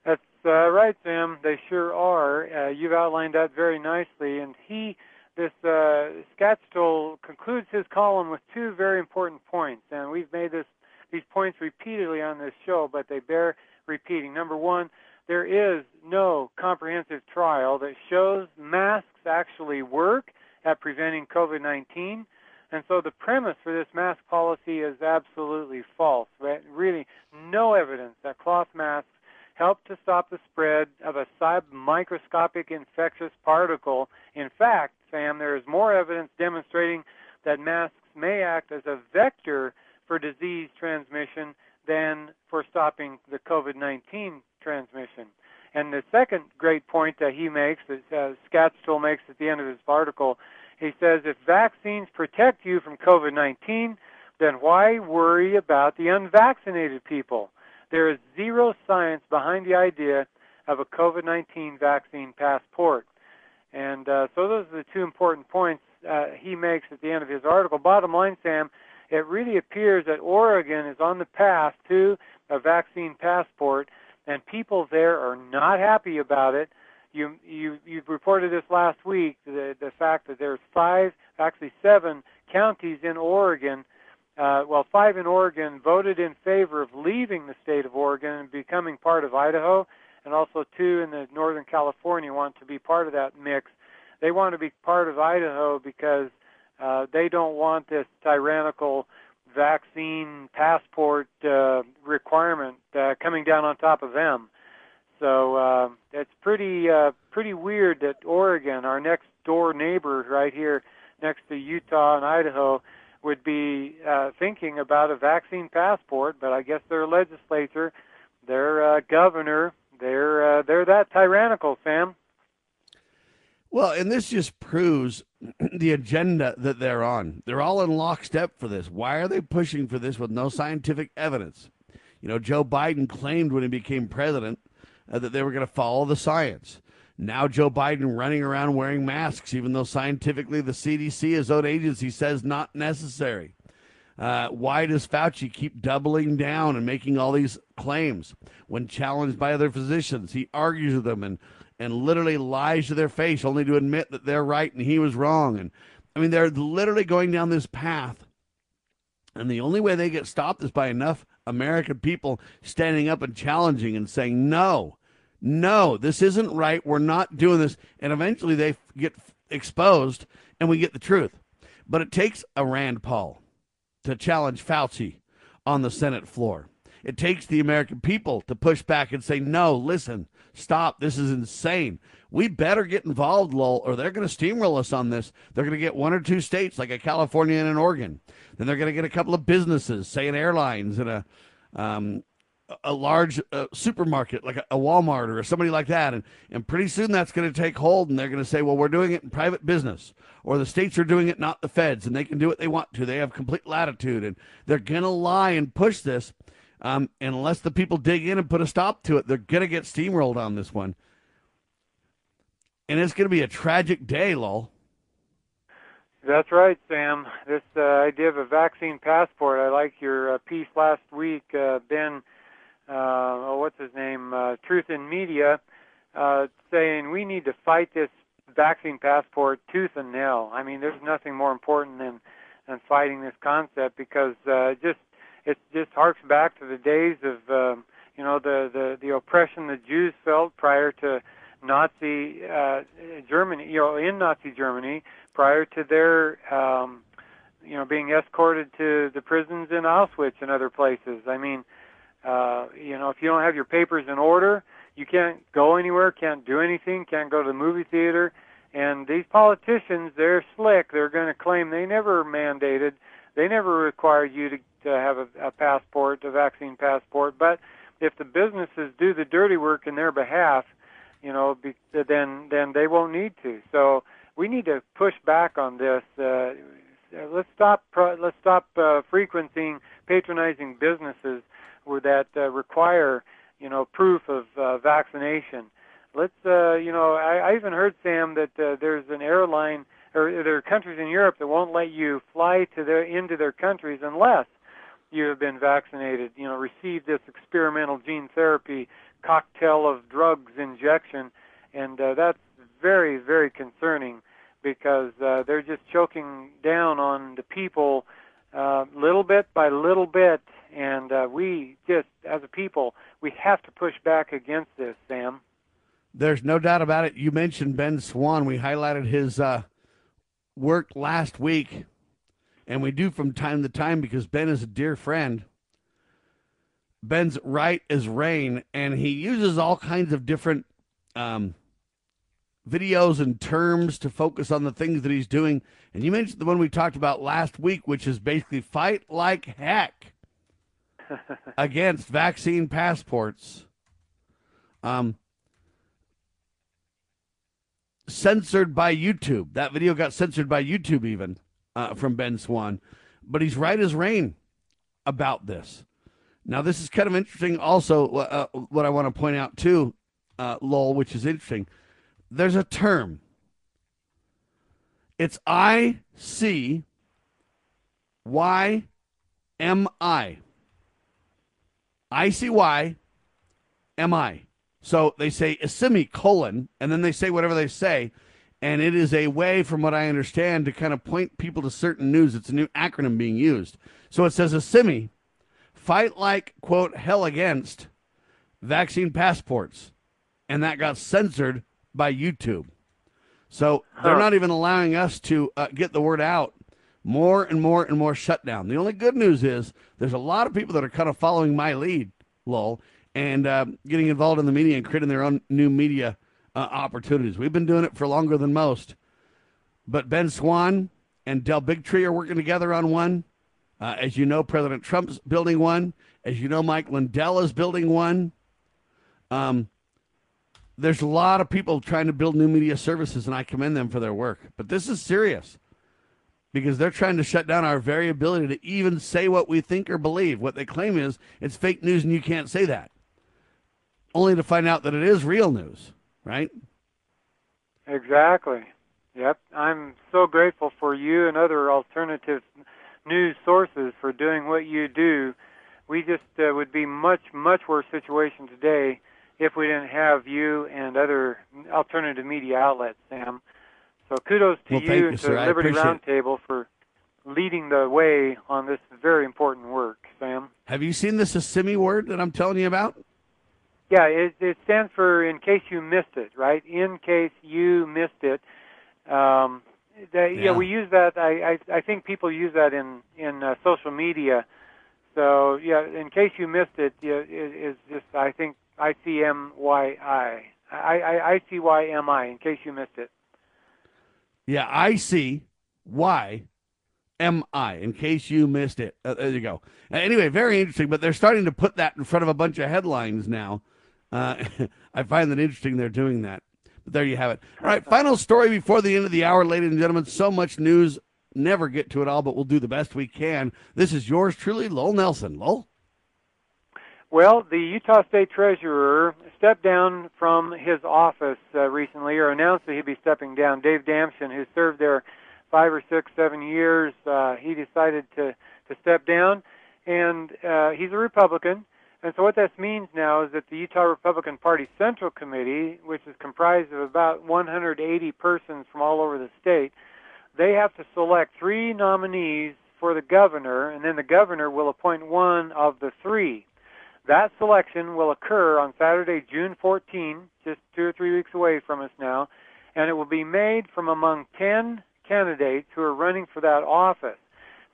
That's uh, right, Sam. They sure are. Uh, you've outlined that very nicely. And he this uh, Schachtel concludes his column with two very important points, and we've made this these points repeatedly on this show, but they bear repeating. Number one, there is no comprehensive trial that shows masks actually work at preventing COVID-19. And so the premise for this mask policy is absolutely false. Right? Really, no evidence that cloth masks help to stop the spread of a submicroscopic infectious particle. In fact, Sam, there is more evidence demonstrating that masks may act as a vector for disease transmission than for stopping the COVID 19 transmission. And the second great point that he makes, that uh, Schachtel makes at the end of his article, he says if vaccines protect you from COVID 19, then why worry about the unvaccinated people? There is zero science behind the idea of a COVID 19 vaccine passport. And uh, so those are the two important points uh, he makes at the end of his article. Bottom line, Sam, it really appears that Oregon is on the path to a vaccine passport, and people there are not happy about it. You you you reported this last week the the fact that there's five, actually seven counties in Oregon. Uh, well, five in Oregon voted in favor of leaving the state of Oregon and becoming part of Idaho and also two in the Northern California want to be part of that mix. They want to be part of Idaho because uh, they don't want this tyrannical vaccine passport uh, requirement uh, coming down on top of them. So uh, it's pretty uh, pretty weird that Oregon, our next door neighbor right here next to Utah and Idaho, would be uh, thinking about a vaccine passport. But I guess their legislature, their uh, governor, that tyrannical, Sam. Well, and this just proves the agenda that they're on. They're all in lockstep for this. Why are they pushing for this with no scientific evidence? You know, Joe Biden claimed when he became president uh, that they were going to follow the science. Now Joe Biden running around wearing masks, even though scientifically the CDC, his own agency, says not necessary. Uh, why does Fauci keep doubling down and making all these claims when challenged by other physicians? He argues with them and and literally lies to their face, only to admit that they're right and he was wrong. And I mean, they're literally going down this path, and the only way they get stopped is by enough American people standing up and challenging and saying, "No, no, this isn't right. We're not doing this." And eventually, they get exposed, and we get the truth. But it takes a Rand Paul to challenge Fauci on the Senate floor. It takes the American people to push back and say, no, listen, stop. This is insane. We better get involved, Lowell, or they're going to steamroll us on this. They're going to get one or two states like a California and an Oregon. Then they're going to get a couple of businesses, say an airlines and a um, a large uh, supermarket like a, a, Walmart or somebody like that. And, and pretty soon that's going to take hold and they're going to say, well, we're doing it in private business or the states are doing it, not the feds, and they can do what they want to. They have complete latitude and they're going to lie and push this. Um, unless the people dig in and put a stop to it, they're going to get steamrolled on this one. And it's going to be a tragic day, Lowell. That's right, Sam. This uh, idea of a vaccine passport, I like your uh, piece last week, uh, Ben uh, oh, what's his name, uh, Truth in Media, uh, saying we need to fight this vaccine passport tooth and nail. I mean, there's nothing more important than than fighting this concept because just it just harks back to the days of um, you know the, the the oppression the Jews felt prior to Nazi uh, Germany, you know, in Nazi Germany prior to their um, you know being escorted to the prisons in Auschwitz and other places. I mean, uh, you know, if you don't have your papers in order, you can't go anywhere, can't do anything, can't go to the movie theater. And these politicians, they're slick. They're going to claim they never mandated, they never required you to, to have a, a passport, a vaccine passport. But if the businesses do the dirty work in their behalf, you know, be, then then they won't need to. So we need to push back on this. Uh, let's stop. Let's stop uh, frequenting, patronizing businesses that uh, require you know proof of uh, vaccination. Let's uh, you know I, I even heard Sam that uh, there's an airline or there are countries in Europe that won't let you fly to their into their countries unless you have been vaccinated. You know, receive this experimental gene therapy cocktail of drugs injection, and uh, that's very very concerning because uh, they're just choking down on the people uh, little bit by little bit and uh, we just, as a people, we have to push back against this, Sam. There's no doubt about it. You mentioned Ben Swann. We highlighted his uh, work last week, and we do from time to time because Ben is a dear friend. Ben's right as rain, and he uses all kinds of different um, videos and terms to focus on the things that he's doing. And you mentioned the one we talked about last week, which is basically fight like heck against vaccine passports. Um, censored by YouTube. That video got censored by YouTube, even uh, from Ben Swann. But he's right as rain about this. Now, this is kind of interesting. Also, uh, what I want to point out too, uh, Lowell, which is interesting. There's a term. It's I C Y M I. I C Y M I. So they say a semicolon, and then they say whatever they say. And it is a way, from what I understand, to kind of point people to certain news. It's a new acronym being used. So it says a semi, fight like, quote, hell against vaccine passports. And that got censored by YouTube. So they're not even allowing us to uh, get the word out more and more and more shutdown. The only good news is there's a lot of people that are kind of following my lead, lol, and uh, getting involved in the media and creating their own new media uh, opportunities. We've been doing it for longer than most. But Ben Swann and Del Bigtree are working together on one. Uh, as you know, President Trump's building one. As you know, Mike Lindell is building one. Um, there's a lot of people trying to build new media services, and I commend them for their work. But this is serious because they're trying to shut down our very ability to even say what we think or believe. What they claim is it's fake news and you can't say that. Only to find out that it is real news, right? Exactly. Yep. I'm so grateful for you and other alternative news sources for doing what you do. We just uh, would be much, much worse situation today if we didn't have you and other alternative media outlets, Sam. So kudos to well, you, you and to Liberty Roundtable for leading the way on this very important work, Sam. Have you seen this Assimi word that I'm telling you about? Yeah, it, it stands for in case you missed it, right? In case you missed it. Um, that, yeah. yeah. we use that. I, I I think people use that in in uh, social media, So yeah, in case you missed it, yeah, it is just I think I C M Y I. I I I C Y M I. In case you missed it. Yeah, I see why M I. In case you missed it, uh, there you go. Uh, anyway, very interesting. But they're starting to put that in front of a bunch of headlines now. Uh, I find that interesting. They're doing that. But there you have it. All right, final story before the end of the hour, ladies and gentlemen. So much news. Never get to it all, but we'll do the best we can. This is yours truly, Lowell Nelson. Lowell. Well, the Utah State Treasurer stepped down from his office uh, recently, or announced that he'd be stepping down. Dave Damschen, who served there five or six, seven years, uh, he decided to to step down, and uh, he's a Republican. And so what this means now is that the Utah Republican Party Central Committee, which is comprised of about 180 persons from all over the state, they have to select three nominees for the governor, and then the governor will appoint one of the three. That selection will occur on Saturday, June 14, just two or three weeks away from us now, and it will be made from among 10 candidates who are running for that office.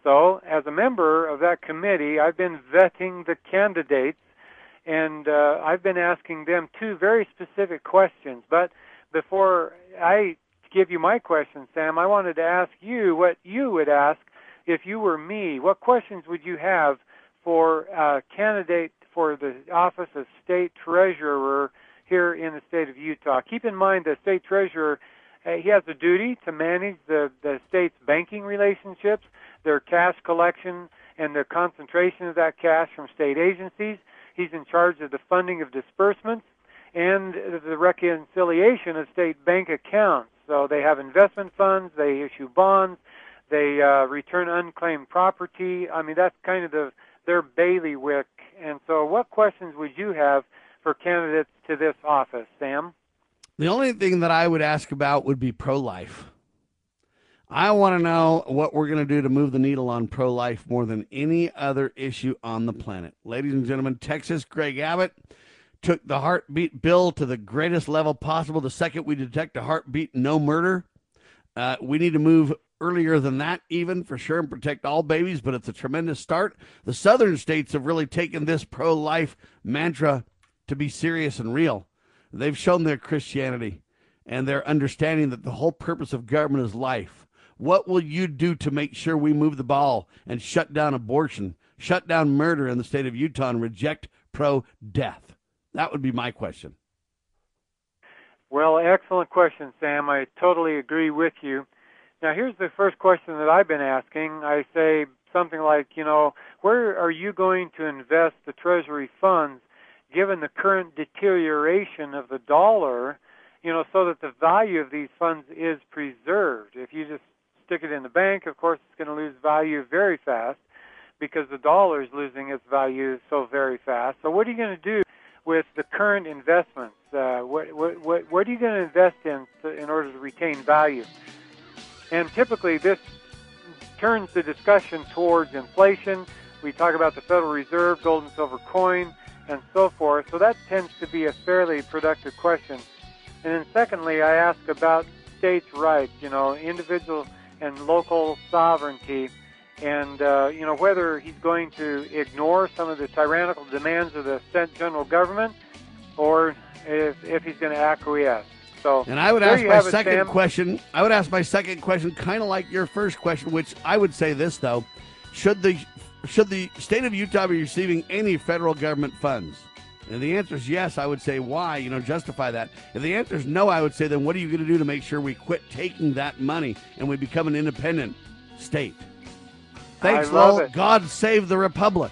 So, as a member of that committee, I've been vetting the candidates and uh, I've been asking them two very specific questions. But before I give you my question, Sam, I wanted to ask you what you would ask if you were me. What questions would you have for a candidate for the office of state treasurer here in the state of Utah? Keep in mind the state treasurer he has a duty to manage the, the state's banking relationships, their cash collection, and the concentration of that cash from state agencies. He's in charge of the funding of disbursements and the reconciliation of state bank accounts. So they have investment funds, they issue bonds, they uh, return unclaimed property. I mean, that's kind of the their bailiwick. And so, what questions would you have for candidates to this office, Sam? The only thing that I would ask about would be pro life. I want to know what we're going to do to move the needle on pro life more than any other issue on the planet. Ladies and gentlemen, Texas, Greg Abbott took the heartbeat bill to the greatest level possible. The second we detect a heartbeat, no murder. Uh, we need to move earlier than that, even for sure, and protect all babies, but it's a tremendous start. The southern states have really taken this pro life mantra to be serious and real. They've shown their Christianity and their understanding that the whole purpose of government is life. What will you do to make sure we move the ball and shut down abortion, shut down murder in the state of Utah, and reject pro death? That would be my question. Well, excellent question, Sam. I totally agree with you. Now, here's the first question that I've been asking. I say something like, you know, where are you going to invest the Treasury funds given the current deterioration of the dollar, you know, so that the value of these funds is preserved. If you just stick it in the bank, of course, it's going to lose value very fast because the dollar is losing its value so very fast. So, what are you going to do with the current investments? Uh, what, what, what, what are you going to invest in to, in order to retain value? And typically, this turns the discussion towards inflation. We talk about the Federal Reserve, gold and silver coin and so forth. So that tends to be a fairly productive question. And then secondly, I ask about states' rights, you know, individual and local sovereignty, and uh, you know whether he's going to ignore some of the tyrannical demands of the general government, or if, if he's going to acquiesce. So, and I would ask my second it, question. I would ask my second question, kind of like your first question, which I would say this though: Should the should the state of Utah be receiving any federal government funds? And the answer is yes, I would say why, you know, justify that. If the answer is no, I would say then what are you going to do to make sure we quit taking that money and we become an independent state? Thanks, Lowell. God save the Republic.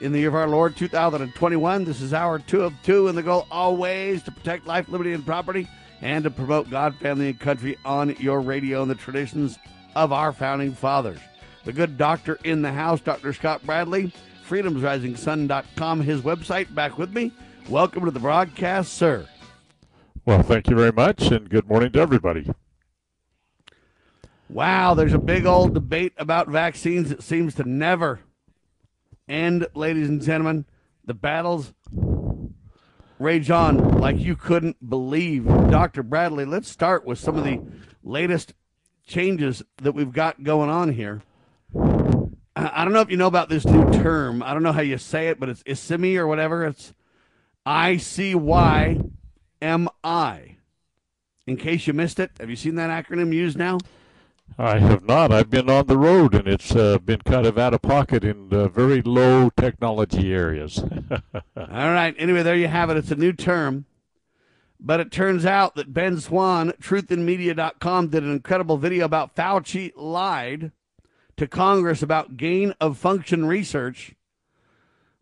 In the year of our Lord 2021. This is hour two of two, and the goal always to protect life, liberty, and property, and to promote God, family, and country on your radio and the traditions of our founding fathers. The good doctor in the house, Dr. Scott Bradley, freedomsrisingsun.com, his website. Back with me. Welcome to the broadcast, sir. Well, thank you very much, and good morning to everybody. Wow, there's a big old debate about vaccines that seems to never end, ladies and gentlemen. The battles rage on like you couldn't believe. Dr. Bradley, let's start with some of the latest changes that we've got going on here. I don't know if you know about this new term. I don't know how you say it, but it's ICYMI or whatever. It's I C Y M I. In case you missed it, have you seen that acronym used now? I have not. I've been on the road, and it's uh, been kind of out of pocket in uh, very low technology areas. All right. Anyway, there you have it. It's a new term. But it turns out that Ben Swann, truthinmedia.com, did an incredible video about Fauci lied to Congress about gain of function research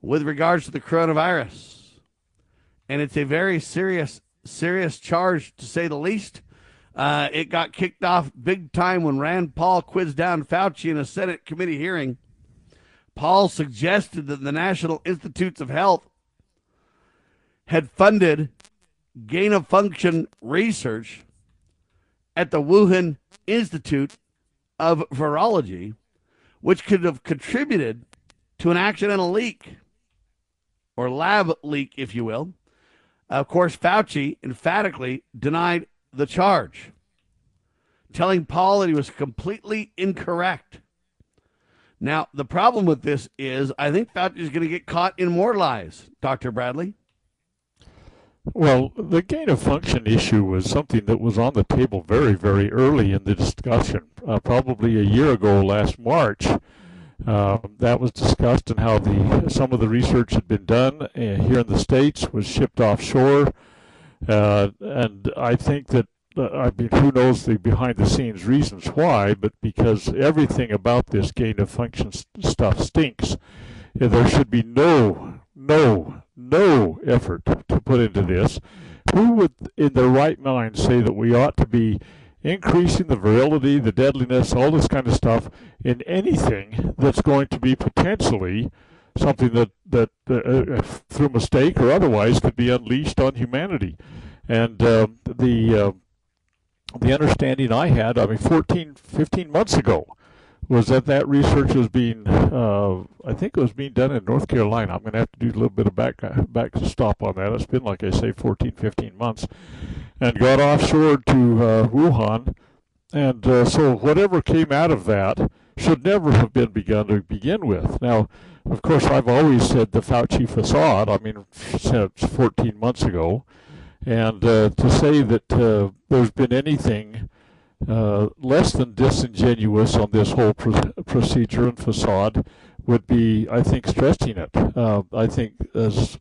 with regards to the coronavirus. And it's a very serious, serious charge, to say the least. Uh, it got kicked off big time when Rand Paul quizzed down Fauci in a Senate committee hearing. Paul suggested that the National Institutes of Health had funded gain of function research at the Wuhan Institute of Virology, which could have contributed to an accidental leak or lab leak, if you will. Of course, Fauci emphatically denied the charge, telling Paul that he was completely incorrect. Now, the problem with this is I think Fauci is going to get caught in more lies, Dr. Bradley. Well, the gain of function issue was something that was on the table very, very early in the discussion. Uh, probably a year ago, last March, uh, that was discussed and how the some of the research had been done uh, here in the states was shipped offshore, uh, and I think that uh, I mean who knows the behind the scenes reasons why, but because everything about this gain of function st- stuff stinks, there should be no no no effort to put into this. Who would, in their right mind, say that we ought to be increasing the virility, the deadliness, all this kind of stuff in anything that's going to be potentially something that that uh, uh through mistake or otherwise could be unleashed on humanity. And uh, the uh, the understanding I had, I mean, 14, 15 months ago, was that that research was being, uh, I think it was being done in North Carolina. I'm going to have to do a little bit of back back stop on that. It's been, like I say, 14, 15 months, and got offshore to uh, Wuhan, and uh, so whatever came out of that should never have been begun to begin with. Now, of course, I've always said the Fauci facade. I mean, since 14 months ago, and uh, to say that uh, there's been anything uh, less than disingenuous on this whole procedure and facade would be, I think, stretching it. Uh, I think, as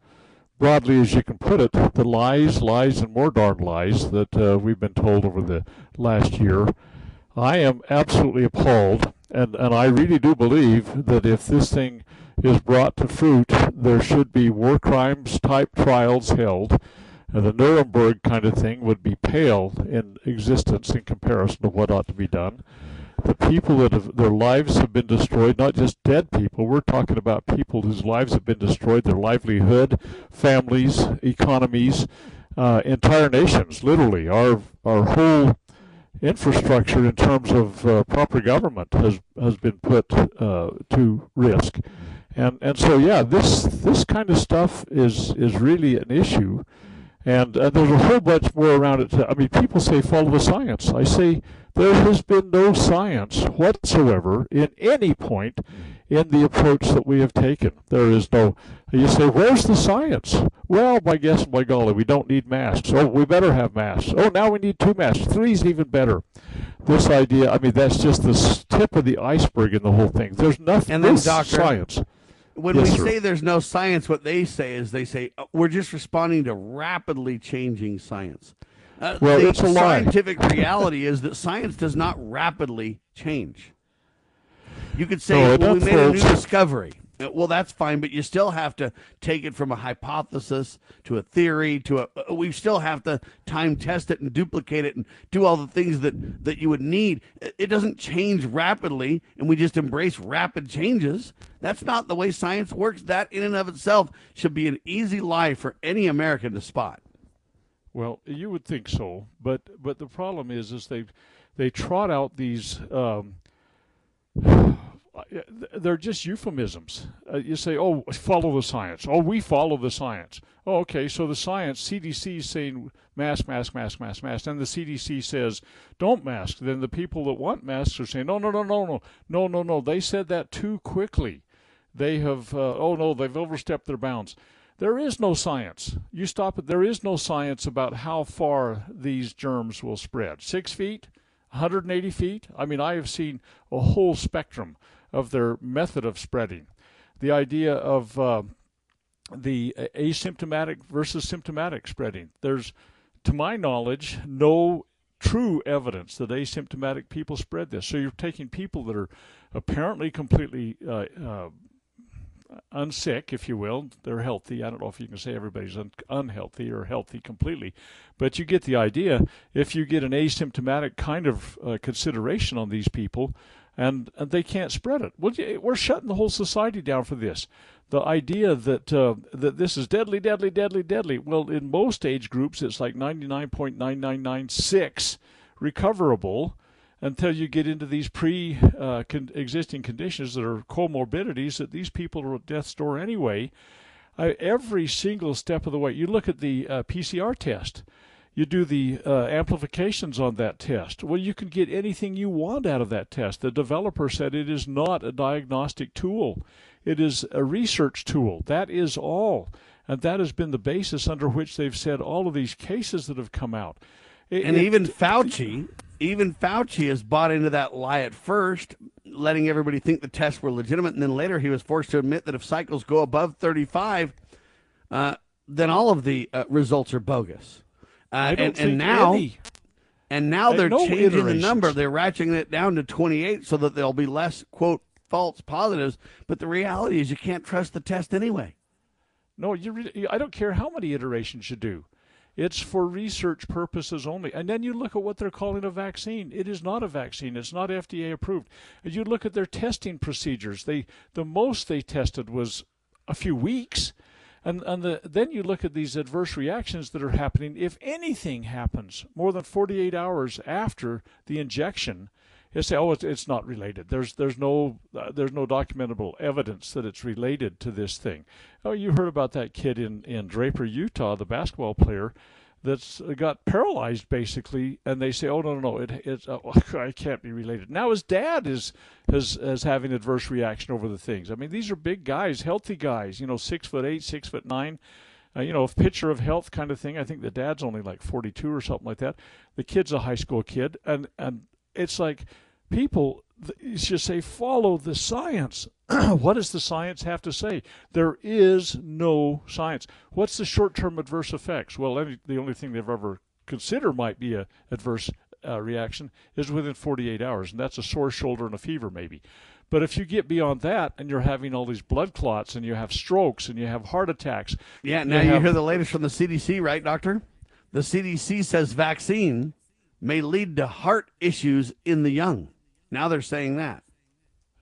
broadly as you can put it, the lies, lies, and more darn lies that uh, we've been told over the last year. I am absolutely appalled, and, and I really do believe that if this thing is brought to fruit, there should be war crimes type trials held And the Nuremberg kind of thing would be pale in existence in comparison to what ought to be done. The people that have, their lives have been destroyed, not just dead people, we're talking about people whose lives have been destroyed, their livelihood, families, economies, uh, entire nations, literally. Our, our whole infrastructure in terms of uh, proper government has, has been put uh, to risk. And, and so, yeah, this, this kind of stuff is, is really an issue and uh, there's a whole bunch more around it. I mean, people say follow the science. I say there has been no science whatsoever in any point in the approach that we have taken. There is no. You say, where's the science? Well, by guess, by golly, we don't need masks. Oh, we better have masks. Oh, now we need two masks. Three's even better. This idea, I mean, that's just the tip of the iceberg in the whole thing. There's nothing. And then, doctor, science when yes, we sir. say there's no science, what they say is they say uh, we're just responding to rapidly changing science. Uh, well, the it's a lie. scientific reality is that science does not rapidly change. You could say No, well, we made a new discovery, Well, that's fine, but you still have to take it from a hypothesis to a theory to a. uh, We still have to time test it and duplicate it and do all the things that that you would need. It it doesn't change rapidly, and we just embrace rapid changes. That's not the way science works. That in and of itself should be an easy lie for any American to spot. Well, you would think so, but but the problem is, is they they trot out these. Um, they're just euphemisms. Uh, you say, "Oh, follow the science." Oh, we follow the science. Oh, okay. So the science, CDC is saying mask, mask, mask, mask, mask, and the CDC says don't mask. Then the people that want masks are saying, "No, no, no, no, no, no, no, no." They said that too quickly. They have. Uh, oh no, they've overstepped their bounds. There is no science. You stop it. There is no science about how far these germs will spread. Six feet, 180 feet. I mean, I have seen a whole spectrum of their method of spreading. The idea of uh, the asymptomatic versus symptomatic spreading. There's, to my knowledge, no true evidence that asymptomatic people spread this. So you're taking people that are apparently completely uh, uh, unsick, if you will. They're healthy. I don't know if you can say everybody's un- unhealthy or healthy completely, but you get the idea. If you get an asymptomatic kind of uh, consideration on these people, and, and they can't spread it, well, we're shutting the whole society down for this. The idea that uh, that this is deadly, deadly, deadly, deadly. Well, in most age groups, it's like ninety nine point nine nine nine six recoverable until you get into these pre uh, con- existing conditions that are comorbidities that these people are at death's door anyway. Every single step of the way, you look at the uh, PCR test, you do the uh, amplifications on that test. Well, you can get anything you want out of that test. The developer said it is not a diagnostic tool, it is a research tool. That is all. And that has been the basis under which they've said all of these cases that have come out. It- and it- even Fauci, even Fauci has bought into that lie at first, letting everybody think the tests were legitimate, and then later he was forced to admit that if cycles go above 35, uh, then all of the uh, results are bogus. Uh, and, and now, any. and now they're no changing the number. They're ratcheting it down to 28 so that there'll be less quote false positives. But the reality is, you can't trust the test anyway. No, you. Re- I don't care how many iterations you do. It's for research purposes only. And then you look at what they're calling a vaccine. It is not a vaccine. It's not FDA approved. And you look at their testing procedures. They the most they tested was a few weeks. And and the, then you look at these adverse reactions that are happening. If anything happens more than 48 hours after the injection, you say, "Oh, it's, not related." There's there's no uh, there's no documentable evidence that it's related to this thing. Oh, you heard about that kid in in Draper, Utah, the basketball player that's uh, got paralyzed basically, and they say, "Oh no, no, no, it it's uh, it can't be related." Now his dad is is is having adverse reaction over the things. I mean, these are big guys, healthy guys, you know, six foot eight, six foot nine. Uh, you know, a picture of health kind of thing. I think the dad's only like 42 or something like that. The kid's a high school kid, and and it's like people you should say follow the science. what does the science have to say? There is no science. What's the short-term adverse effects? Well, any, the only thing they've ever considered might be a adverse uh, reaction is within 48 hours, and that's a sore shoulder and a fever maybe. But if you get beyond that and you're having all these blood clots and you have strokes and you have heart attacks, Yeah, now you, have- hear the latest from the CDC, right, Doctor? The CDC says vaccine may lead to heart issues in the young. Now they're saying that.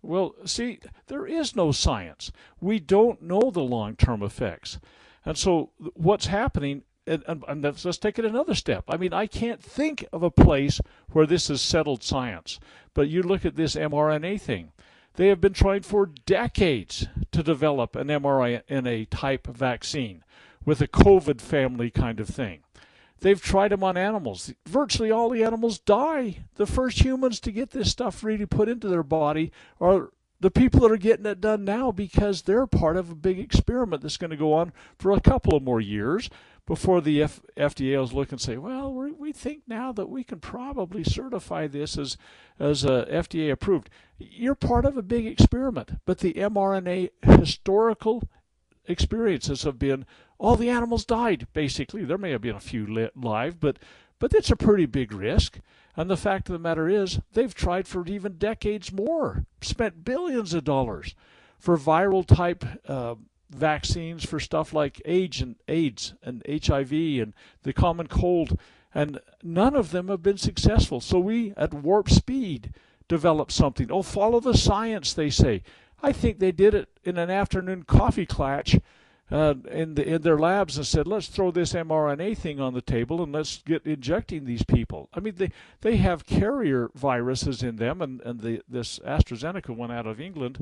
Well, see, there is no science. We don't know the long term effects. And so, what's happening, and, and, let's, let's take it another step. I mean, I can't think of a place where this is settled science. But you look at this mRNA thing. They have been trying for decades to develop an mRNA type vaccine with a COVID family kind of thing. They've tried them on animals. Virtually all the animals die. The first humans to get this stuff really put into their body are the people that are getting it done now because they're part of a big experiment that's going to go on for a couple of more years before the F- FDA will look and say, well, we we think now that we can probably certify this as, as uh, FDA approved. You're part of a big experiment, but the mRNA historical experiences have been all the animals died basically there may have been a few li- live but but it's a pretty big risk and the fact of the matter is they've tried for even decades more spent billions of dollars for viral type uh, vaccines for stuff like AIDS and AIDS and HIV and the common cold, and none of them have been successful. So we at warp speed develop something. Oh, follow the science, they say. I think they did it in an afternoon coffee clutch uh, in, the, in their labs and said, let's throw this mRNA thing on the table and let's get injecting these people. I mean, they, they have carrier viruses in them, and, and the, this AstraZeneca one out of England,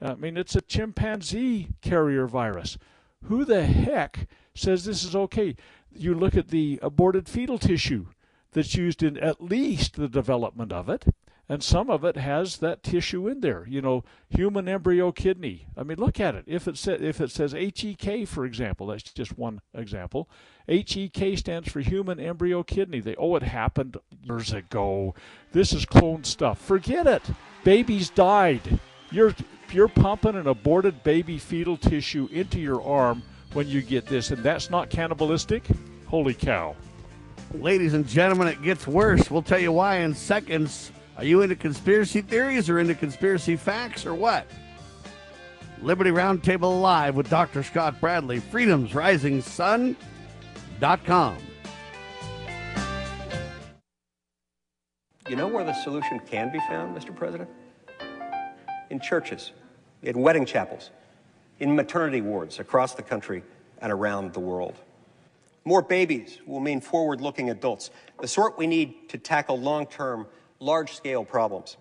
I mean, it's a chimpanzee carrier virus. Who the heck says this is okay? You look at the aborted fetal tissue that's used in at least the development of it and some of it has that tissue in there. You know, human embryo kidney. I mean, look at it. If it says if it says HEK, for example, that's just one example. HEK stands for human embryo kidney. They oh, it happened years ago. This is cloned stuff. Forget it. Babies died. You're you're pumping an aborted baby fetal tissue into your arm when you get this, and that's not cannibalistic. Holy cow! Ladies and gentlemen, it gets worse. We'll tell you why in seconds. Are you into conspiracy theories or into conspiracy facts or what? Liberty Roundtable Live with Dr. Scott Bradley, freedomsrisingsun.com. You know where the solution can be found, Mr. President? In churches, in wedding chapels, in maternity wards across the country and around the world. More babies will mean forward looking adults, the sort we need to tackle long term large scale problems.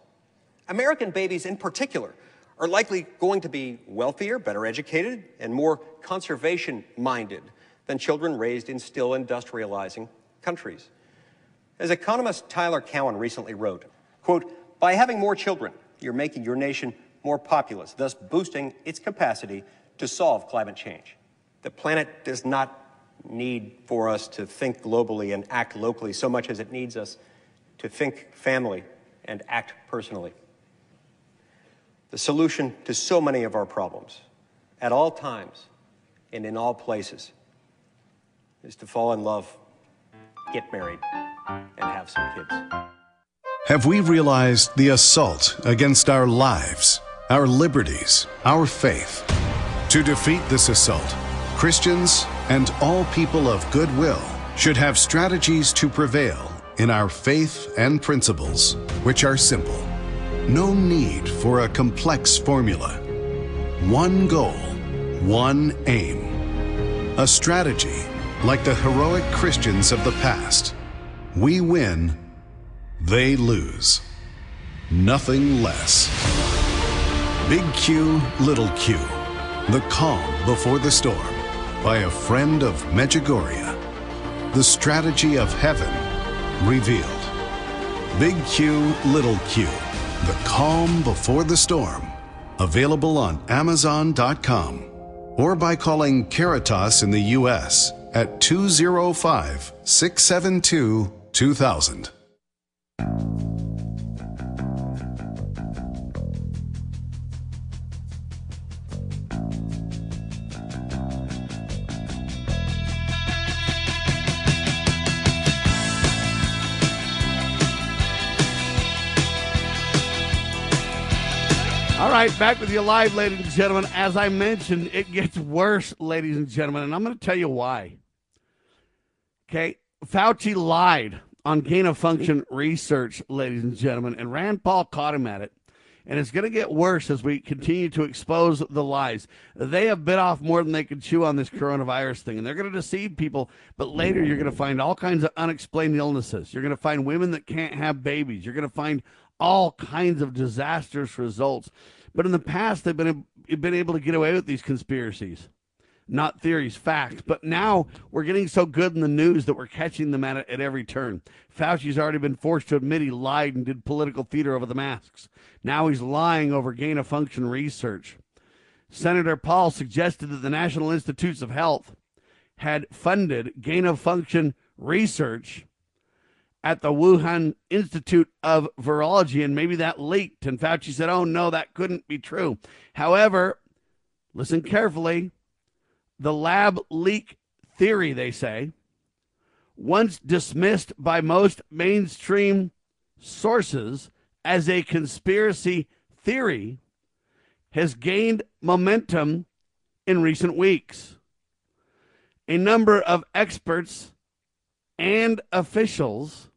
American babies, in particular, are likely going to be wealthier, better educated, and more conservation minded than children raised in still industrializing countries. As economist Tyler Cowen recently wrote, quote, by having more children, you're making your nation more populous, thus boosting its capacity to solve climate change. The planet does not need for us to think globally and act locally so much as it needs us to think family and act personally. The solution to so many of our problems, at all times and in all places, is to fall in love, get married, and have some kids. Have we realized the assault against our lives, our liberties, our faith? To defeat this assault, Christians and all people of goodwill should have strategies to prevail in our faith and principles, which are simple. No need for a complex formula. One goal, one aim. A strategy like the heroic Christians of the past. We win, they lose. Nothing less. Big Q, Little Q. The Calm Before the Storm by a friend of Medjugorje. The strategy of heaven revealed. Big Q, Little Q. The Calm Before the Storm. Available on Amazon.com or by calling Caritas in the U.S. at 205 672 2000. Right, back with you live, ladies and gentlemen. As I mentioned, it gets worse, ladies and gentlemen, and I'm going to tell you why. Okay, Fauci lied on gain of function research, ladies and gentlemen, and Rand Paul caught him at it. And it's going to get worse as we continue to expose the lies. They have bit off more than they can chew on this coronavirus thing, and they're going to deceive people. But later, you're going to find all kinds of unexplained illnesses. You're going to find women that can't have babies. You're going to find all kinds of disastrous results. But in the past, they've been, been able to get away with these conspiracies, not theories, facts. But now we're getting so good in the news that we're catching them at, at every turn. Fauci's already been forced to admit he lied and did political theater over the masks. Now he's lying over gain of function research. Senator Paul suggested that the National Institutes of Health had funded gain of function research at the Wuhan Institute of Virology, and maybe that leaked. And Fauci said, oh, no, that couldn't be true. However, listen carefully the lab leak theory, they say, once dismissed by most mainstream sources as a conspiracy theory, has gained momentum in recent weeks. A number of experts and officials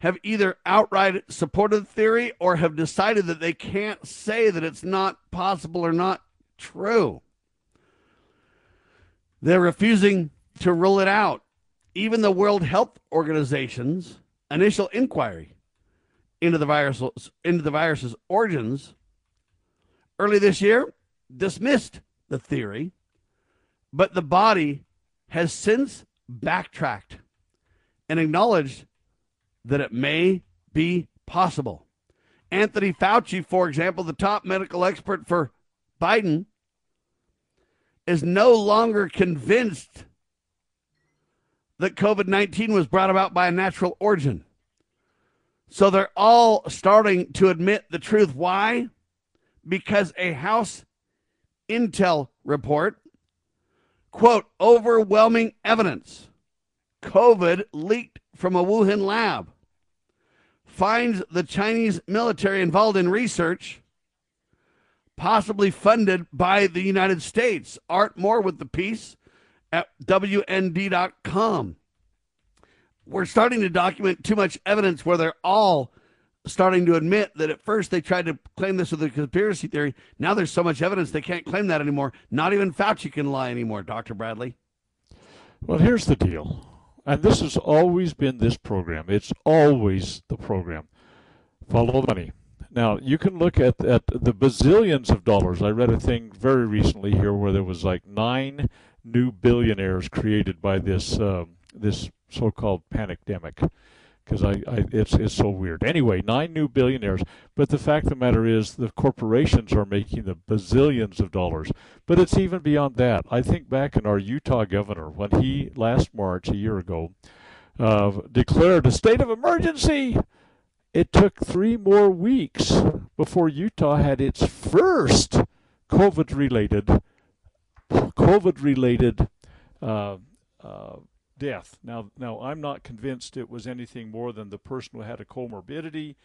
have either outright supported the theory or have decided that they can't say that it's not possible or not true. They're refusing to rule it out. Even the World Health Organization's initial inquiry into the virus into the virus's origins early this year dismissed the theory, but the body has since backtracked and acknowledged that it may be possible. Anthony Fauci, for example, the top medical expert for Biden, is no longer convinced that COVID 19 was brought about by a natural origin. So they're all starting to admit the truth. Why? Because a House Intel report, quote, overwhelming evidence COVID leaked from a Wuhan lab, finds the Chinese military involved in research, possibly funded by the United States. Art Moore with the piece at WND.com. We're starting to document too much evidence where they're all starting to admit that at first they tried to claim this with a conspiracy theory. Now there's so much evidence they can't claim that anymore. Not even Fauci can lie anymore, Dr. Bradley. Well, here's the deal. And this has always been this program. It's always the program. Follow the money. Now, you can look at, at the bazillions of dollars. I read a thing very recently here where there was like nine new billionaires created by this uh, this so-called pandemic because I, I, it's it's so weird. Anyway, nine new billionaires. But the fact of the matter is, the corporations are making the bazillions of dollars. But it's even beyond that. I think back in our Utah governor when he last March a year ago uh, declared a state of emergency. It took three more weeks before Utah had its first COVID-related COVID-related uh, uh, death. Now, now I'm not convinced it was anything more than the person who had a comorbidity.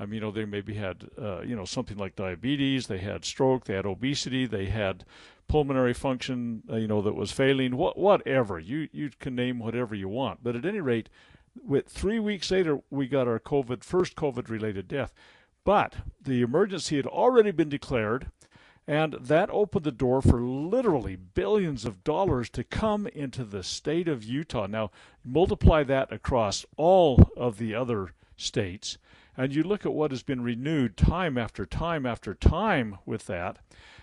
I mean, you know, they maybe had, uh, you know, something like diabetes. They had stroke. They had obesity. They had pulmonary function, uh, you know, that was failing. What, whatever you you can name whatever you want. But at any rate, with three weeks later, we got our COVID first COVID-related death. But the emergency had already been declared. And that opened the door for literally billions of dollars to come into the state of Utah. Now, multiply that across all of the other states, and you look at what has been renewed time after time after time with that.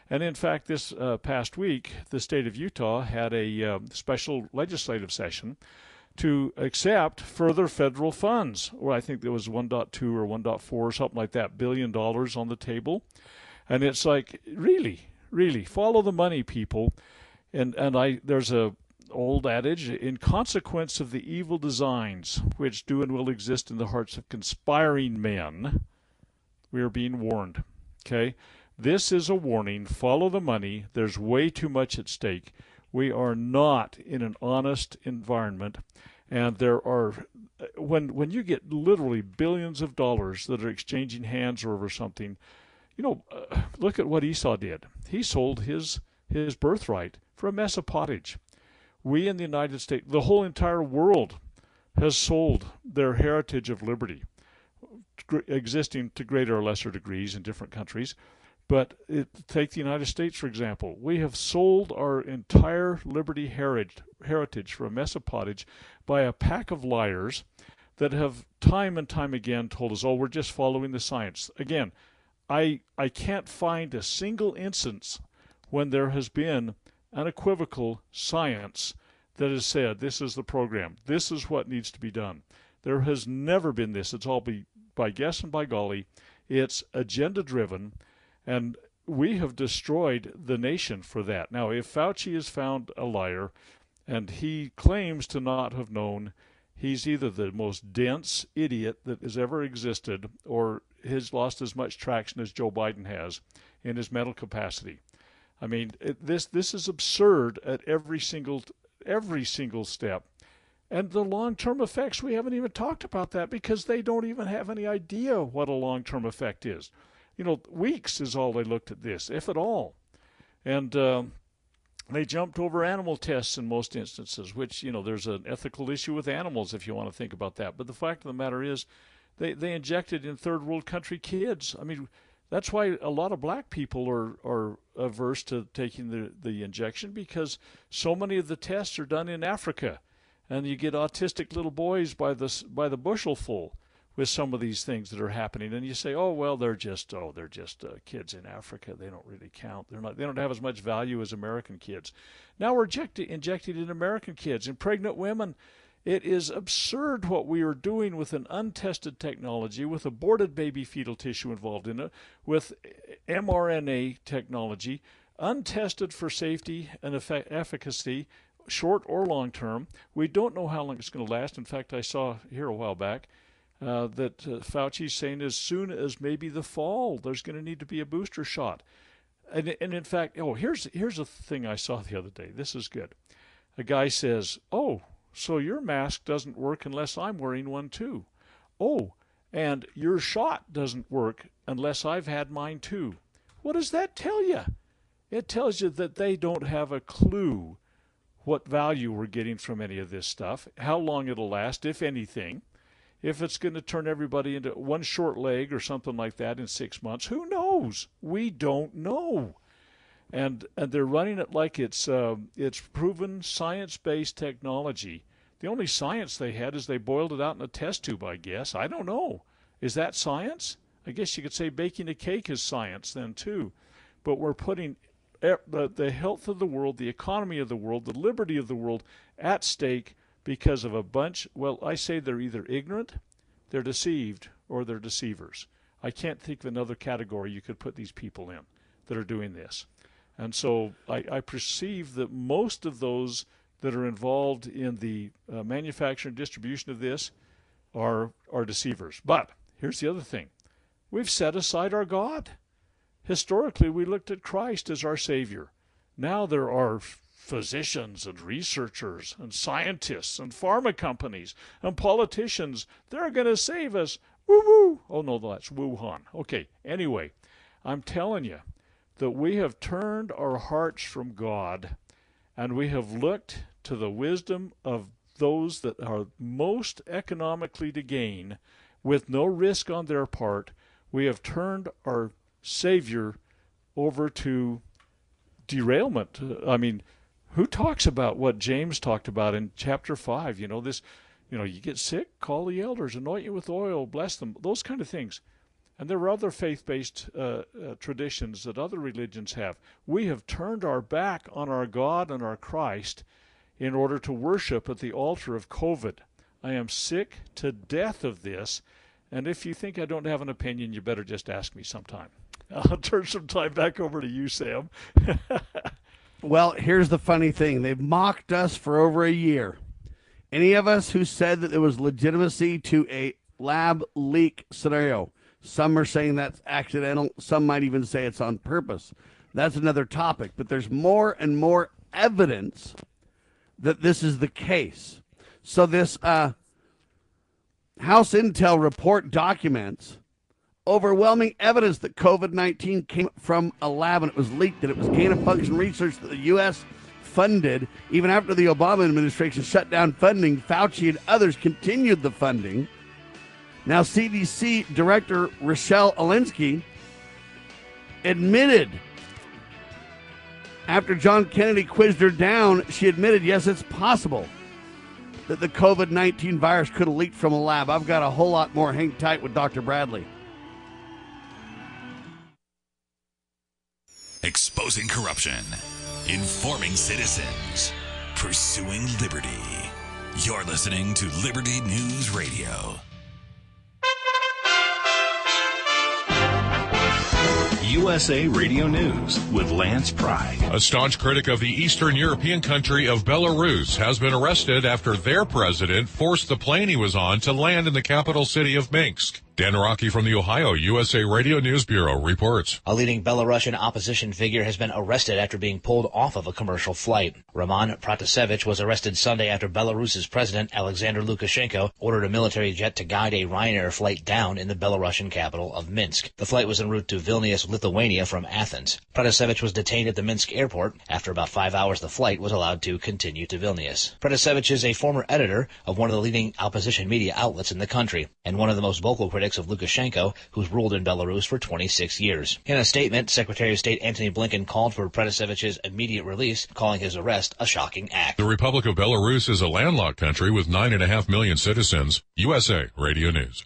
And in fact, this uh, past week, the state of Utah had a uh, special legislative session to accept further federal funds. Or I think there was 1.2 or 1.4 or something like that billion dollars on the table. And it's like, really, really, follow the money, people. And and I there's a old adage, in consequence of the evil designs which do and will exist in the hearts of conspiring men, we are being warned. Okay? This is a warning. Follow the money. There's way too much at stake. We are not in an honest environment. And there are, when when you get literally billions of dollars that are exchanging hands over something, you know, uh, look at what Esau did. He sold his his birthright for a mess of pottage. We in the United States, the whole entire world, has sold their heritage of liberty, existing to greater or lesser degrees in different countries. But it, take the United States, for example. We have sold our entire liberty heritage, heritage for a mess of pottage by a pack of liars that have time and time again told us, oh, we're just following the science. Again, I I can't find a single instance when there has been unequivocal science that has said this is the program, this is what needs to be done. There has never been this. It's all be, by guess and by golly, it's agenda driven, and we have destroyed the nation for that. Now, if Fauci is found a liar, and he claims to not have known, he's either the most dense idiot that has ever existed, or has lost as much traction as Joe Biden has in his mental capacity. I mean, it, this this is absurd at every single every single step. And the long-term effects, we haven't even talked about that because they don't even have any idea what a long-term effect is. you know, weeks is all they looked at this, if at all. And um, they jumped over animal tests in most instances, which, you know, there's an ethical issue with animals if you want to think about that. But the fact of the matter is, they, they injected in third world country kids. I mean, that's why a lot of black people are, are averse to taking the, the injection because so many of the tests are done in Africa. And you get autistic little boys by the, by the bushelful with some of these things that are happening and you say oh well they're just oh they're just uh, kids in africa they don't really count they're not they don't have as much value as american kids now we're injecting injected in american kids and pregnant women it is absurd what we are doing with an untested technology, with aborted baby fetal tissue involved in it, with mRNA technology, untested for safety and efficacy, short or long term. We don't know how long it's going to last. In fact, I saw here a while back uh, that uh, Fauci's saying as soon as maybe the fall, there's going to need to be a booster shot. And, and in fact, oh, here's here's a thing I saw the other day. This is good. A guy says, "Oh, so your mask doesn't work unless I'm wearing one too. Oh, and your shot doesn't work unless I've had mine too. What does that tell you? It tells you that they don't have a clue what value we're getting from any of this stuff, how long it'll last, if anything. If it's going to turn everybody into one short leg or something like that in six months, who knows? We don't know and and they're running it like it's uh, it's proven science-based technology. The only science they had is they boiled it out in a test tube. I guess I don't know. Is that science? I guess you could say baking a cake is science then too. But we're putting the the health of the world, the economy of the world, the liberty of the world at stake because of a bunch. Well, I say they're either ignorant, they're deceived, or they're deceivers. I can't think of another category you could put these people in that are doing this. And so I, I perceive that most of those that are involved in the uh, manufacture and distribution of this are, are deceivers. But here's the other thing we've set aside our God. Historically, we looked at Christ as our Savior. Now there are physicians and researchers and scientists and pharma companies and politicians. They're going to save us. Woo woo. Oh, no, that's Wuhan. Okay, anyway, I'm telling you, that we have turned our hearts from God and we have looked to the wisdom of those that are most economically to gain with no risk on their part. We have turned our Savior over to derailment. I mean, who talks about what James talked about in chapter 5? You know, this, you know, you get sick, call the elders, anoint you with oil, bless them, those kind of things. And there are other faith based uh, uh, traditions that other religions have. We have turned our back on our God and our Christ in order to worship at the altar of COVID. I am sick to death of this. And if you think I don't have an opinion, you better just ask me sometime. I'll turn some time back over to you, Sam. well, here's the funny thing they've mocked us for over a year. Any of us who said that there was legitimacy to a lab leak scenario some are saying that's accidental. Some might even say it's on purpose. That's another topic. But there's more and more evidence that this is the case. So this uh, House Intel report documents overwhelming evidence that COVID 19 came from a lab and it was leaked, that it was gain of function research that the U.S. funded. Even after the Obama administration shut down funding, Fauci and others continued the funding. Now, CDC Director Rochelle Walensky admitted after John Kennedy quizzed her down, she admitted, yes, it's possible that the COVID 19 virus could have leaked from a lab. I've got a whole lot more. Hang tight with Dr. Bradley. Exposing corruption, informing citizens, pursuing liberty. You're listening to Liberty News Radio. USA Radio News with Lance Pride. A staunch critic of the Eastern European country of Belarus has been arrested after their president forced the plane he was on to land in the capital city of Minsk. Dan Rocky from the Ohio USA Radio News Bureau reports. A leading Belarusian opposition figure has been arrested after being pulled off of a commercial flight. Roman Protasevich was arrested Sunday after Belarus's president Alexander Lukashenko ordered a military jet to guide a Ryanair flight down in the Belarusian capital of Minsk. The flight was en route to Vilnius, Lithuania from Athens. Protasevich was detained at the Minsk airport. After about five hours, the flight was allowed to continue to Vilnius. Protasevich is a former editor of one of the leading opposition media outlets in the country and one of the most vocal critics of Lukashenko, who's ruled in Belarus for 26 years. In a statement, Secretary of State Antony Blinken called for Protasevich's immediate release, calling his arrest a shocking act. The Republic of Belarus is a landlocked country with 9.5 million citizens. USA Radio News.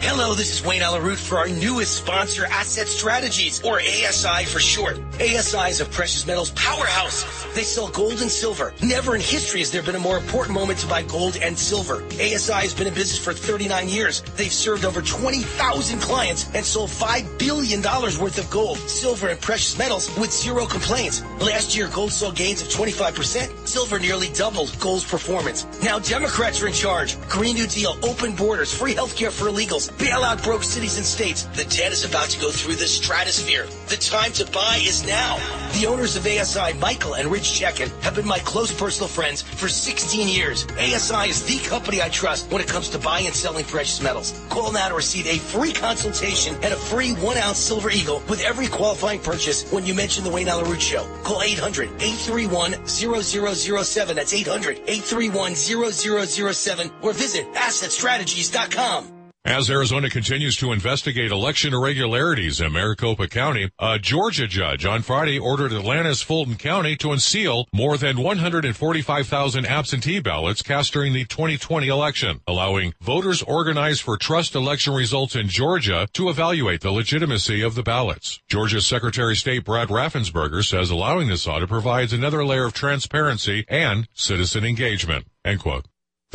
Hello, this is Wayne Allyn Root for our newest sponsor, Asset Strategies, or ASI for short. ASI is a precious metals powerhouse. They sell gold and silver. Never in history has there been a more important moment to buy gold and silver. ASI has been in business for 39 years. They've served over 20,000 clients and sold $5 billion worth of gold, silver, and precious metals with zero complaints. Last year, gold saw gains of 25%. Silver nearly doubled gold's performance. Now Democrats are in charge. Green New Deal, open borders, free healthcare for illegals, bailout broke cities and states. The debt is about to go through the stratosphere. The time to buy is now. The owners of ASI, Michael and Rich Checkan, have been my close personal friends for 16 years. ASI is the company I trust when it comes to buying and selling precious metals. Call now to receive a free consultation and a free one ounce silver eagle with every qualifying purchase when you mention the Wayne Allyn Root Show. Call 800 831 0007. That's 800 831 0007 or visit assetstrategies.com. As Arizona continues to investigate election irregularities in Maricopa County, a Georgia judge on Friday ordered Atlanta's Fulton County to unseal more than 145,000 absentee ballots cast during the 2020 election, allowing voters organized for trust election results in Georgia to evaluate the legitimacy of the ballots. Georgia's Secretary of State Brad Raffensperger says allowing this audit provides another layer of transparency and citizen engagement. End quote.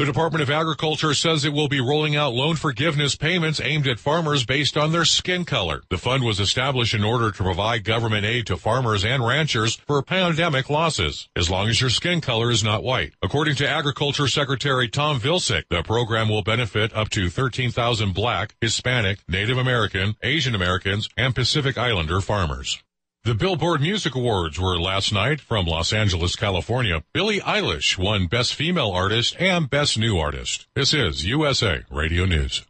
The Department of Agriculture says it will be rolling out loan forgiveness payments aimed at farmers based on their skin color. The fund was established in order to provide government aid to farmers and ranchers for pandemic losses, as long as your skin color is not white. According to Agriculture Secretary Tom Vilsack, the program will benefit up to 13,000 black, Hispanic, Native American, Asian Americans, and Pacific Islander farmers. The Billboard Music Awards were last night from Los Angeles, California. Billie Eilish won Best Female Artist and Best New Artist. This is USA Radio News.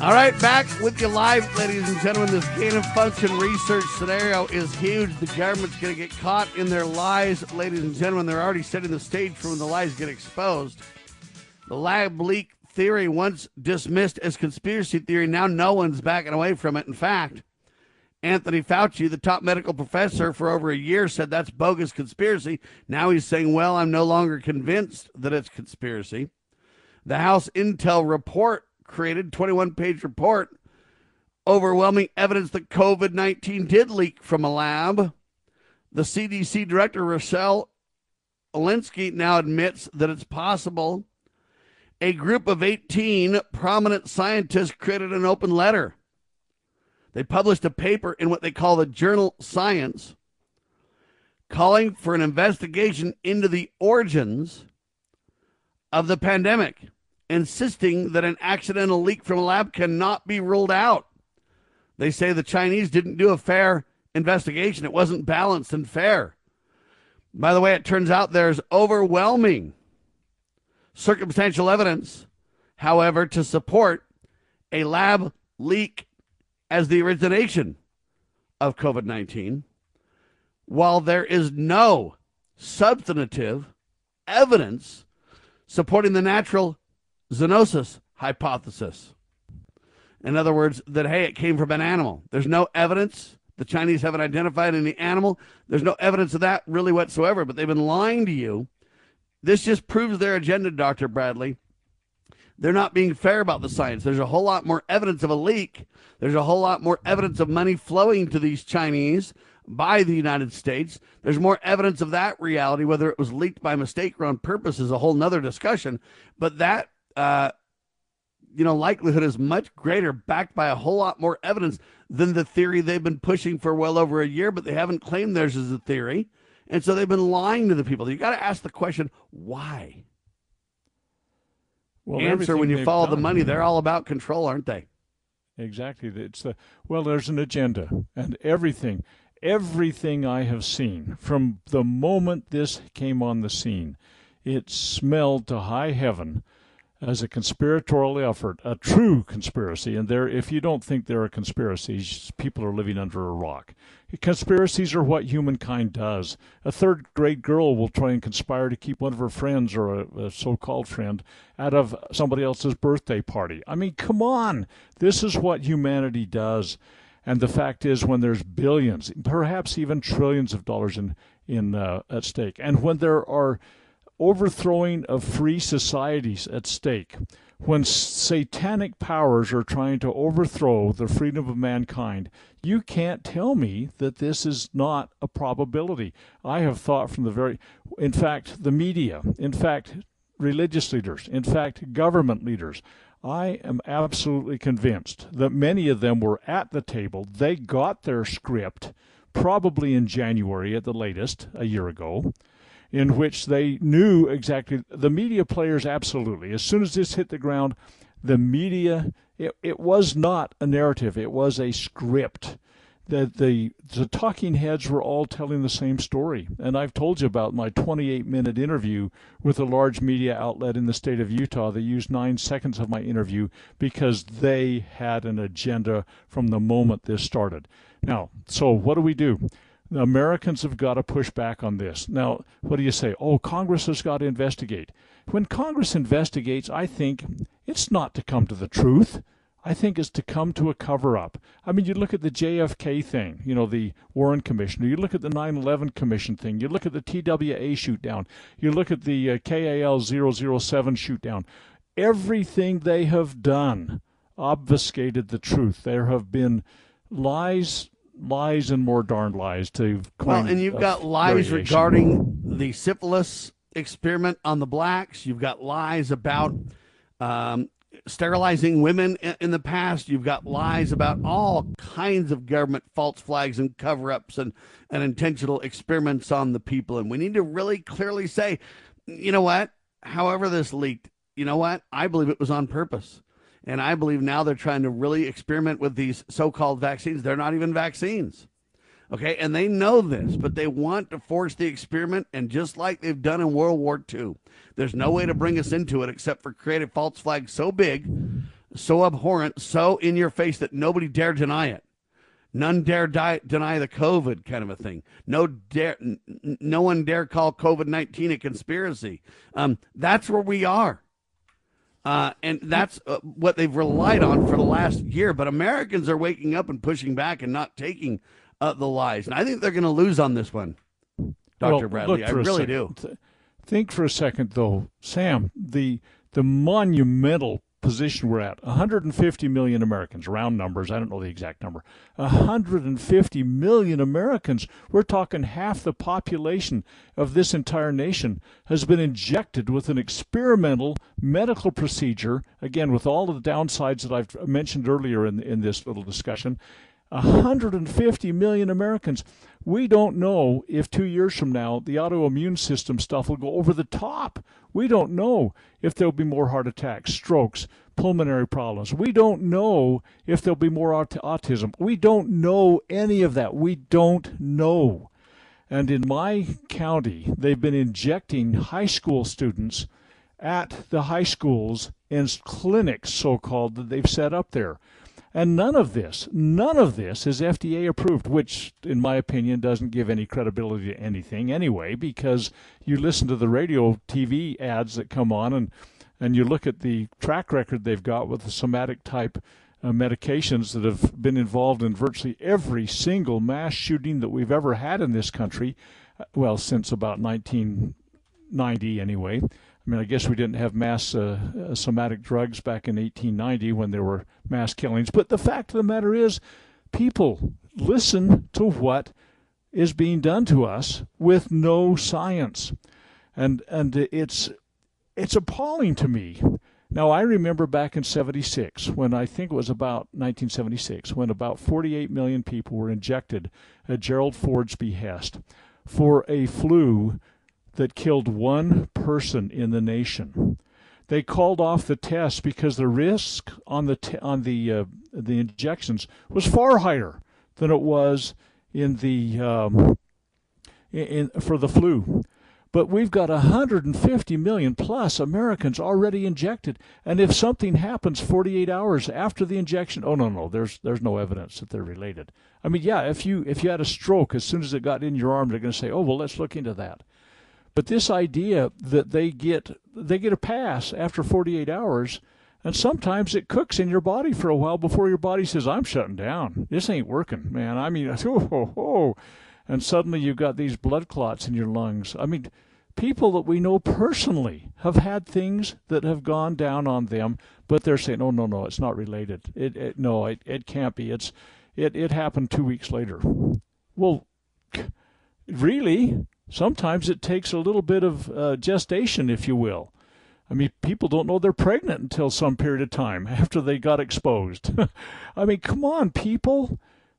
All right, back with you live, ladies and gentlemen. This gain of function research scenario is huge. The government's going to get caught in their lies, ladies and gentlemen. They're already setting the stage for when the lies get exposed. The lab leak theory, once dismissed as conspiracy theory, now no one's backing away from it. In fact, Anthony Fauci, the top medical professor for over a year, said that's bogus conspiracy. Now he's saying, well, I'm no longer convinced that it's conspiracy. The House Intel report created 21 page report overwhelming evidence that COVID 19 did leak from a lab. The CDC director, Rochelle Walensky, now admits that it's possible. A group of 18 prominent scientists created an open letter. They published a paper in what they call the journal Science, calling for an investigation into the origins of the pandemic insisting that an accidental leak from a lab cannot be ruled out. They say the Chinese didn't do a fair investigation, it wasn't balanced and fair. By the way, it turns out there's overwhelming circumstantial evidence, however, to support a lab leak as the origination of COVID 19, while there is no substantive evidence supporting the natural zoonosis hypothesis. In other words, that, hey, it came from an animal. There's no evidence. The Chinese haven't identified any animal. There's no evidence of that really whatsoever, but they've been lying to you. This just proves their agenda, Dr. Bradley. They're not being fair about the science. There's a whole lot more evidence of a leak. There's a whole lot more evidence of money flowing to these Chinese by the United States. There's more evidence of that reality. Whether it was leaked by mistake or on purpose is a whole nother discussion. But that uh, you know, likelihood is much greater, backed by a whole lot more evidence than the theory they've been pushing for well over a year, but they haven't claimed theirs as a theory. And so they've been lying to the people. You got to ask the question, why? Well, Answer when you follow the done- money. They're all about control, aren't they? Exactly. It's the well. There's an agenda, and everything, everything I have seen from the moment this came on the scene, it smelled to high heaven as a conspiratorial effort, a true conspiracy. And there, if you don't think there are conspiracies, people are living under a rock. Conspiracies are what humankind does. A third grade girl will try and conspire to keep one of her friends or a, a so called friend out of somebody else's birthday party. I mean, come on. This is what humanity does. And the fact is, when there's billions, perhaps even trillions of dollars in, in uh, at stake, and when there are overthrowing of free societies at stake, when satanic powers are trying to overthrow the freedom of mankind, you can't tell me that this is not a probability. I have thought from the very, in fact, the media, in fact, religious leaders, in fact, government leaders. I am absolutely convinced that many of them were at the table. They got their script probably in January at the latest, a year ago in which they knew exactly the media players absolutely. As soon as this hit the ground the media it, it was not a narrative. It was a script that the the talking heads were all telling the same story. And i've told you about my 28 minute interview with a large media outlet in the state of utah. They used 9 seconds of my interview because they had an agenda from the moment this started. Now so what do we do Americans have got to push back on this. Now, what do you say? Oh, Congress has got to investigate. When Congress investigates, I think it's not to come to the truth. I think it's to come to a cover up. I mean, you look at the JFK thing, you know, the Warren Commission, you look at the 9 11 Commission thing, you look at the TWA shoot down, you look at the uh, KAL 007 shoot down. Everything they have done obfuscated the truth. There have been lies lies and more darn lies to Well, and you've got lies variation. regarding the syphilis experiment on the blacks. You've got lies about um, sterilizing women in, in the past. You've got lies about all kinds of government false flags and cover ups and, and intentional experiments on the people. And we need to really clearly say, you know what? However, this leaked, you know what? I believe it was on purpose. And I believe now they're trying to really experiment with these so called vaccines. They're not even vaccines. Okay. And they know this, but they want to force the experiment. And just like they've done in World War II, there's no way to bring us into it except for create a false flag so big, so abhorrent, so in your face that nobody dare deny it. None dare die, deny the COVID kind of a thing. No dare, n- no one dare call COVID nineteen a conspiracy. Um, that's where we are. Uh, and that's uh, what they've relied on for the last year. But Americans are waking up and pushing back and not taking uh, the lies. And I think they're going to lose on this one, Dr. Well, Bradley. I really do. Think for a second, though, Sam. The the monumental position we're at 150 million Americans, round numbers, I don't know the exact number. 150 million Americans, we're talking half the population of this entire nation, has been injected with an experimental medical procedure, again, with all of the downsides that I've mentioned earlier in, in this little discussion. 150 million Americans. We don't know if two years from now the autoimmune system stuff will go over the top. We don't know if there'll be more heart attacks, strokes, pulmonary problems. We don't know if there'll be more aut- autism. We don't know any of that. We don't know. And in my county, they've been injecting high school students at the high schools in clinics, so called, that they've set up there. And none of this, none of this is FDA approved, which, in my opinion, doesn't give any credibility to anything anyway, because you listen to the radio TV ads that come on and, and you look at the track record they've got with the somatic type uh, medications that have been involved in virtually every single mass shooting that we've ever had in this country, uh, well, since about 1990 anyway. I mean, I guess we didn't have mass uh, uh, somatic drugs back in 1890 when there were mass killings. But the fact of the matter is, people listen to what is being done to us with no science, and and it's it's appalling to me. Now I remember back in '76 when I think it was about 1976 when about 48 million people were injected at Gerald Ford's behest. for a flu that killed one person in the nation. They called off the test because the risk on the t- on the uh, the injections was far higher than it was in the um, in, for the flu. But we've got 150 million plus Americans already injected, and if something happens 48 hours after the injection, oh no no, there's there's no evidence that they're related. I mean, yeah, if you if you had a stroke as soon as it got in your arm, they're going to say, oh well, let's look into that. But this idea that they get they get a pass after 48 hours, and sometimes it cooks in your body for a while before your body says, "I'm shutting down. This ain't working, man." I mean, oh, oh, oh. and suddenly you've got these blood clots in your lungs. I mean, people that we know personally have had things that have gone down on them, but they're saying, "Oh no, no, it's not related. It, it no, it, it can't be. It's it it happened two weeks later." Well, really, sometimes it takes a little bit of uh, gestation, if you will. I mean, people don't know they're pregnant until some period of time after they got exposed. I mean, come on, people.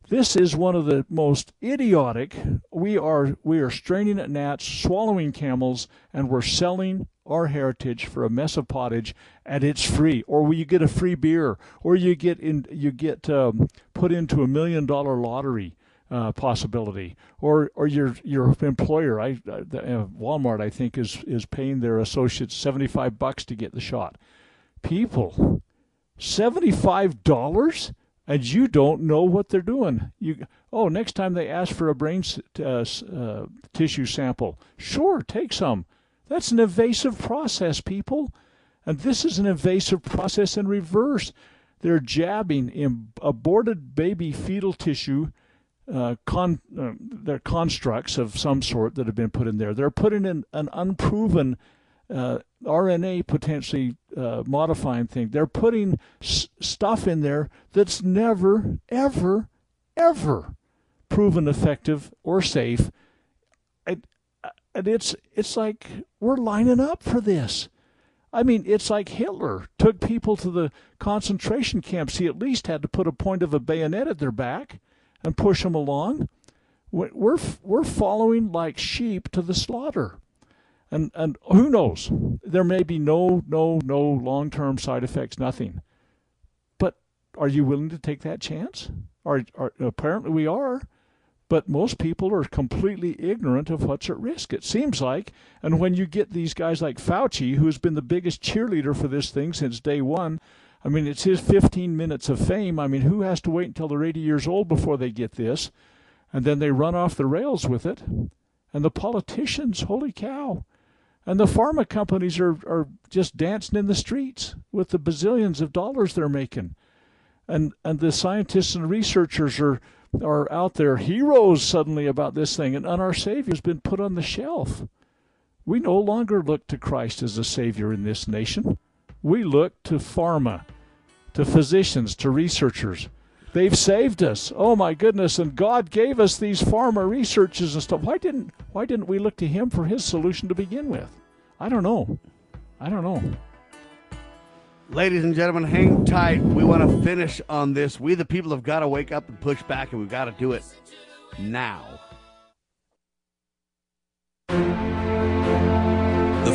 This is one of the most idiotic. We are we are straining at gnats, swallowing camels, and we're selling our heritage for a mess of pottage, and it's free. Or you get a free beer, or you get in you get um, put into a million dollar lottery uh, possibility, or or your your employer. I uh, Walmart I think is is paying their associates seventy five bucks to get the shot. People, seventy five dollars and you don't know what they're doing. You oh, next time they ask for a brain uh, uh, tissue sample, sure, take some. That's an invasive process, people, and this is an invasive process in reverse. They're jabbing in aborted baby fetal tissue. Uh, con, uh, they're constructs of some sort that have been put in there. They're putting in an unproven uh, RNA potentially uh, modifying thing. They're putting s- stuff in there that's never, ever, ever proven effective or safe. And, and it's it's like we're lining up for this. I mean, it's like Hitler took people to the concentration camps. He at least had to put a point of a bayonet at their back and push them along. We're we're following like sheep to the slaughter and and who knows? There may be no no no long term side effects, nothing. But are you willing to take that chance? Are, are apparently we are, but most people are completely ignorant of what's at risk. It seems like, and when you get these guys like Fauci, who's been the biggest cheerleader for this thing since day one. I mean, it's his 15 minutes of fame. I mean, who has to wait until they're 80 years old before they get this? And then they run off the rails with it. And the politicians, holy cow, and the pharma companies are, are just dancing in the streets with the bazillions of dollars they're making. And and the scientists and researchers are are out there heroes suddenly about this thing and, and our savior's been put on the shelf. We no longer look to Christ as a savior in this nation. We look to pharma, to physicians, to researchers. They've saved us. Oh my goodness! And God gave us these pharma researches and stuff. Why didn't Why didn't we look to Him for His solution to begin with? I don't know. I don't know. Ladies and gentlemen, hang tight. We want to finish on this. We, the people, have got to wake up and push back, and we've got to do it now.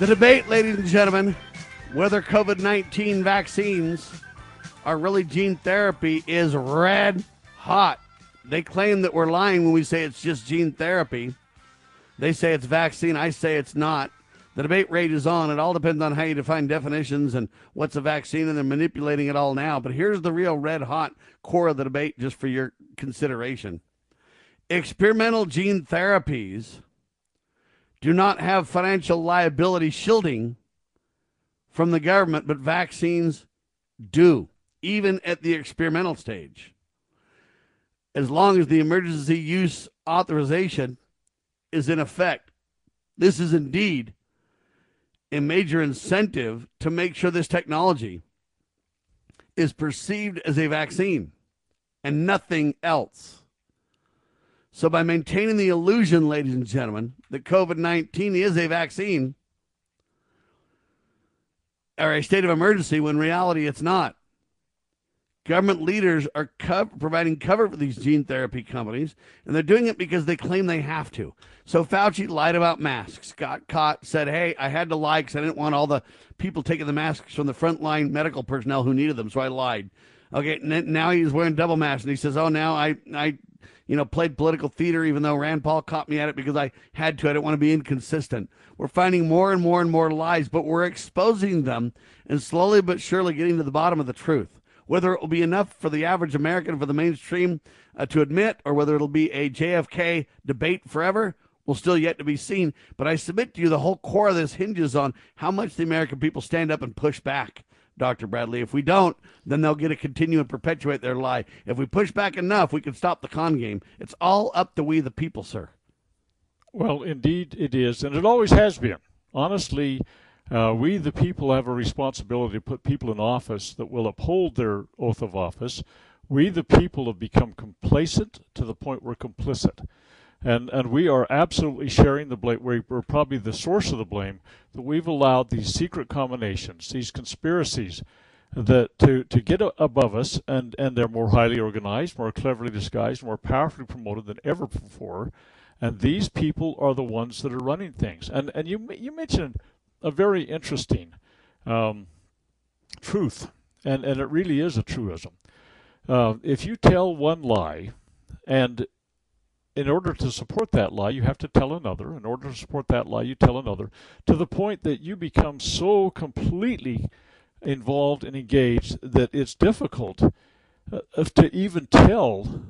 The debate, ladies and gentlemen, whether COVID 19 vaccines are really gene therapy is red hot. They claim that we're lying when we say it's just gene therapy. They say it's vaccine. I say it's not. The debate rages on. It all depends on how you define definitions and what's a vaccine, and they're manipulating it all now. But here's the real red hot core of the debate, just for your consideration. Experimental gene therapies do not have financial liability shielding from the government, but vaccines do, even at the experimental stage. As long as the emergency use authorization is in effect. This is indeed a major incentive to make sure this technology is perceived as a vaccine and nothing else. So, by maintaining the illusion, ladies and gentlemen, that COVID 19 is a vaccine or a state of emergency when reality it's not, government leaders are co- providing cover for these gene therapy companies, and they're doing it because they claim they have to. So Fauci lied about masks, got caught, said, "Hey, I had to lie because I didn't want all the people taking the masks from the frontline medical personnel who needed them, so I lied." Okay, now he's wearing double masks, and he says, "Oh, now I, I, you know, played political theater, even though Rand Paul caught me at it because I had to. I didn't want to be inconsistent." We're finding more and more and more lies, but we're exposing them and slowly but surely getting to the bottom of the truth. Whether it will be enough for the average American, for the mainstream uh, to admit, or whether it'll be a JFK debate forever, will still yet to be seen. But I submit to you, the whole core of this hinges on how much the American people stand up and push back. Dr. Bradley. If we don't, then they'll get to continue and perpetuate their lie. If we push back enough, we can stop the con game. It's all up to we, the people, sir. Well, indeed it is, and it always has been. Honestly, uh, we, the people, have a responsibility to put people in office that will uphold their oath of office. We, the people, have become complacent to the point we're complicit. And, and we are absolutely sharing the blame. We're probably the source of the blame that we've allowed these secret combinations, these conspiracies, that to, to get above us, and, and they're more highly organized, more cleverly disguised, more powerfully promoted than ever before. And these people are the ones that are running things. And and you you mentioned a very interesting um, truth, and, and it really is a truism. Uh, if you tell one lie, and in order to support that lie, you have to tell another. In order to support that lie, you tell another, to the point that you become so completely involved and engaged that it's difficult uh, to even tell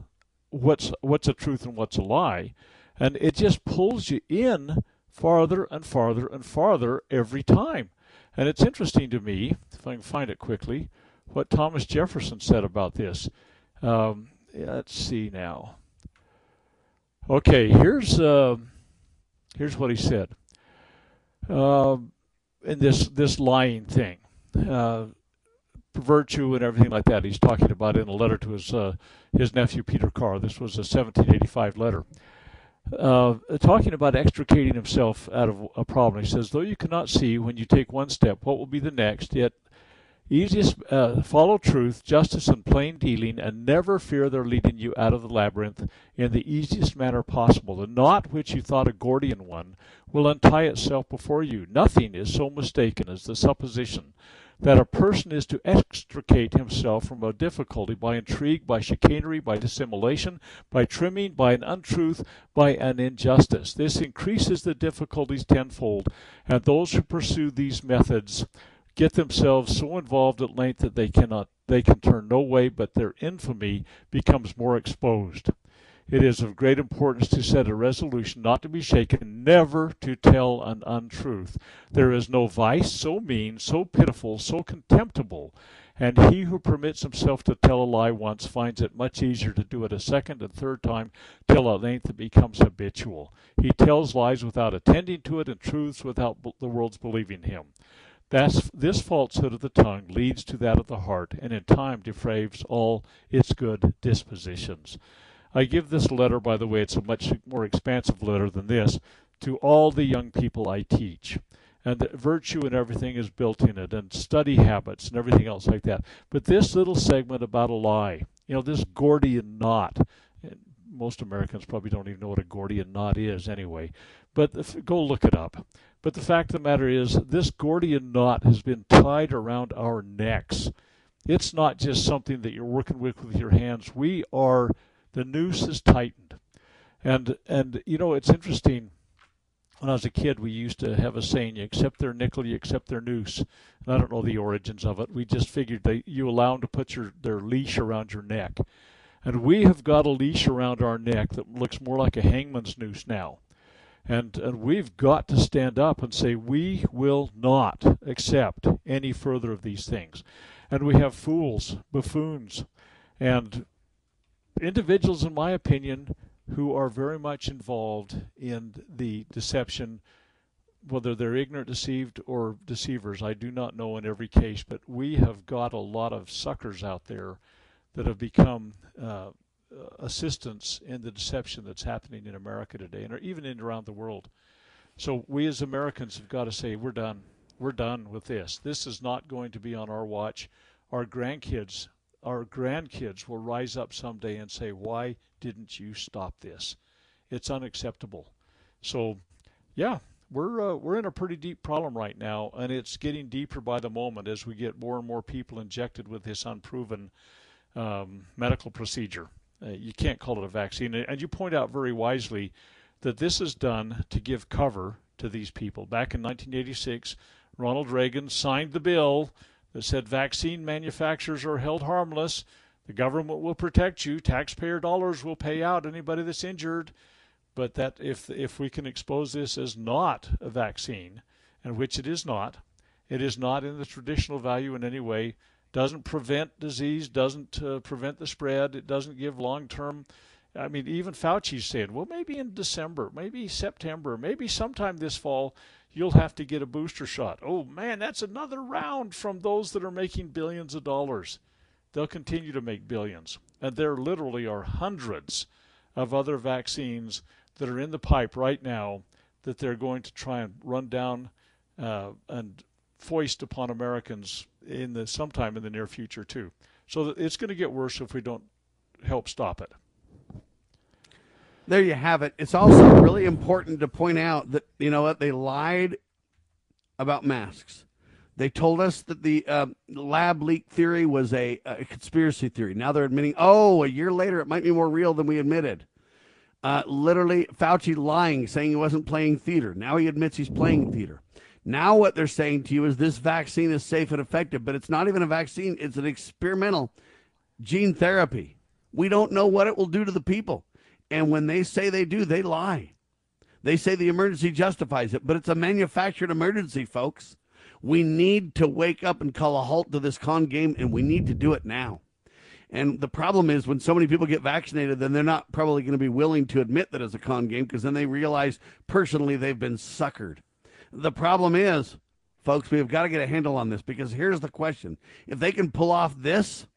what's what's a truth and what's a lie, and it just pulls you in farther and farther and farther every time. And it's interesting to me, if I can find it quickly, what Thomas Jefferson said about this. Um, let's see now. Okay, here's uh, here's what he said. Uh, in this this lying thing, uh, virtue and everything like that. He's talking about in a letter to his uh, his nephew Peter Carr. This was a 1785 letter uh, talking about extricating himself out of a problem. He says, though you cannot see when you take one step what will be the next, yet easiest uh, follow truth, justice, and plain dealing, and never fear their leading you out of the labyrinth in the easiest manner possible. The knot which you thought a Gordian one will untie itself before you. Nothing is so mistaken as the supposition that a person is to extricate himself from a difficulty by intrigue, by chicanery, by dissimulation, by trimming, by an untruth, by an injustice. This increases the difficulties tenfold, and those who pursue these methods get themselves so involved at length that they cannot they can turn no way but their infamy becomes more exposed. It is of great importance to set a resolution not to be shaken, never to tell an untruth. There is no vice so mean, so pitiful, so contemptible, and he who permits himself to tell a lie once finds it much easier to do it a second and third time till at length it becomes habitual. He tells lies without attending to it and truths without the world's believing him. That's, this falsehood of the tongue leads to that of the heart, and in time depraves all its good dispositions. I give this letter, by the way, it's a much more expansive letter than this, to all the young people I teach. And the virtue and everything is built in it, and study habits and everything else like that. But this little segment about a lie, you know, this Gordian knot, most Americans probably don't even know what a Gordian knot is anyway, but go look it up. But the fact of the matter is, this Gordian knot has been tied around our necks. It's not just something that you're working with with your hands. We are the noose is tightened. And and you know it's interesting. When I was a kid, we used to have a saying: "You accept their nickel, you accept their noose." And I don't know the origins of it. We just figured that you allow them to put your their leash around your neck, and we have got a leash around our neck that looks more like a hangman's noose now. And, and we've got to stand up and say, we will not accept any further of these things. And we have fools, buffoons, and individuals, in my opinion, who are very much involved in the deception, whether they're ignorant, deceived, or deceivers. I do not know in every case, but we have got a lot of suckers out there that have become uh, assistants in the deception that's happening in America today, and even in around the world. So we as Americans have got to say we're done. We're done with this. This is not going to be on our watch. Our grandkids our grandkids will rise up someday and say, Why didn't you stop this? It's unacceptable. So, yeah, we're uh, we're in a pretty deep problem right now, and it's getting deeper by the moment as we get more and more people injected with this unproven um, medical procedure. Uh, you can't call it a vaccine, and you point out very wisely that this is done to give cover to these people. Back in 1986, Ronald Reagan signed the bill that said vaccine manufacturers are held harmless. The government will protect you. Taxpayer dollars will pay out anybody that's injured. But that if if we can expose this as not a vaccine, and which it is not, it is not in the traditional value in any way. Doesn't prevent disease. Doesn't uh, prevent the spread. It doesn't give long-term. I mean, even Fauci said, well, maybe in December, maybe September, maybe sometime this fall, you'll have to get a booster shot. Oh man, that's another round from those that are making billions of dollars. They'll continue to make billions. And there literally are hundreds of other vaccines that are in the pipe right now that they're going to try and run down uh, and foist upon Americans in the sometime in the near future too. So it's going to get worse if we don't help stop it there you have it. It's also really important to point out that you know what they lied about masks. They told us that the uh, lab leak theory was a, a, conspiracy theory. Now they're admitting, oh, a year later it might be more real than we admitted. Uh, literally, Fauci lying, saying he wasn't playing theater. Now he admits he's playing theater. Now what they're saying to you is this vaccine is safe and effective, but it's not even a vaccine. It's an experimental gene therapy. We don't know what it will do to the people. And when they say they do, they lie. They say the emergency justifies it, but it's a manufactured emergency, folks. We need to wake up and call a halt to this con game, and we need to do it now. And the problem is when so many people get vaccinated, then they're not probably going to be willing to admit that it's a con game because then they realize personally they've been suckered. The problem is, folks, we've got to get a handle on this because here's the question. If they can pull off this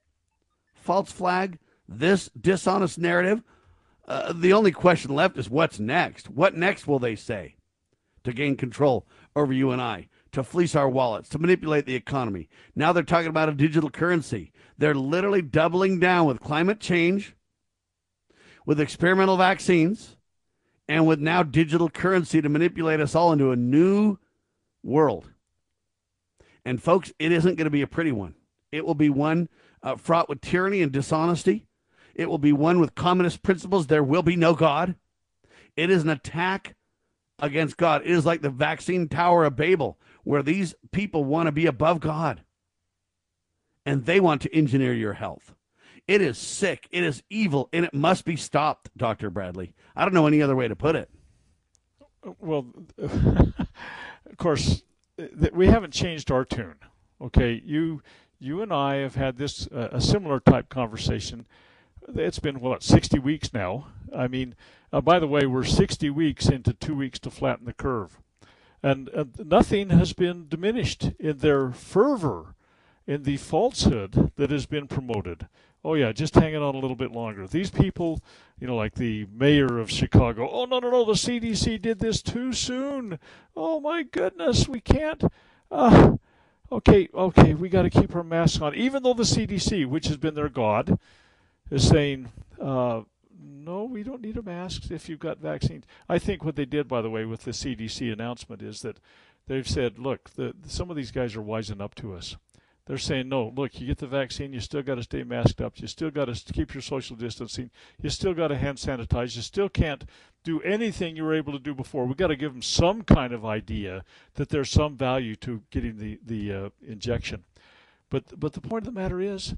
false flag, this dishonest narrative, uh, the only question left is what's next? What next will they say to gain control over you and I, to fleece our wallets, to manipulate the economy? Now they're talking about a digital currency. They're literally doubling down with climate change, with experimental vaccines, and with now digital currency to manipulate us all into a new world. And folks, it isn't going to be a pretty one. It will be one uh, fraught with tyranny and dishonesty. It will be one with communist principles. There will be no God. It is an attack against God. It is like the vaccine tower of Babel, where these people want to be above God and they want to engineer your health. It is sick, it is evil, and it must be stopped, Dr. Bradley. I don't know any other way to put it. Well, of course, we haven't changed our tune. Okay, you you and I have had this uh, a similar type conversation. It's been what 60 weeks now. I mean, uh, by the way, we're 60 weeks into two weeks to flatten the curve, and uh, nothing has been diminished in their fervor, in the falsehood that has been promoted. Oh yeah, just hanging on a little bit longer. These people, you know, like the mayor of Chicago. Oh no no no, the CDC did this too soon. Oh my goodness, we can't. Uh, okay okay, we got to keep our masks on, even though the CDC, which has been their god, is saying. Uh, no, we don't need a mask if you've got vaccines. I think what they did, by the way, with the CDC announcement is that they've said, look, the, some of these guys are wising up to us. They're saying, no, look, you get the vaccine, you still got to stay masked up, you still got to keep your social distancing, you still got to hand sanitize, you still can't do anything you were able to do before. We've got to give them some kind of idea that there's some value to getting the the uh, injection. But but the point of the matter is,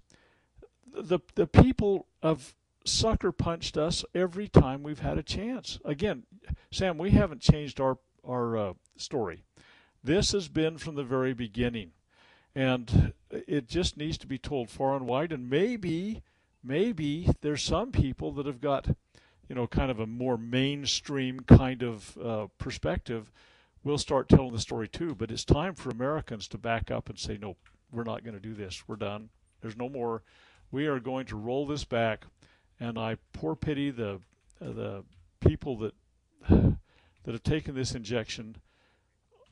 the the people of sucker punched us every time we've had a chance. Again, Sam, we haven't changed our our uh, story. This has been from the very beginning, and it just needs to be told far and wide. And maybe, maybe there's some people that have got, you know, kind of a more mainstream kind of uh, perspective. We'll start telling the story too. But it's time for Americans to back up and say, no, we're not going to do this. We're done. There's no more. We are going to roll this back and I poor pity the uh, the people that that have taken this injection.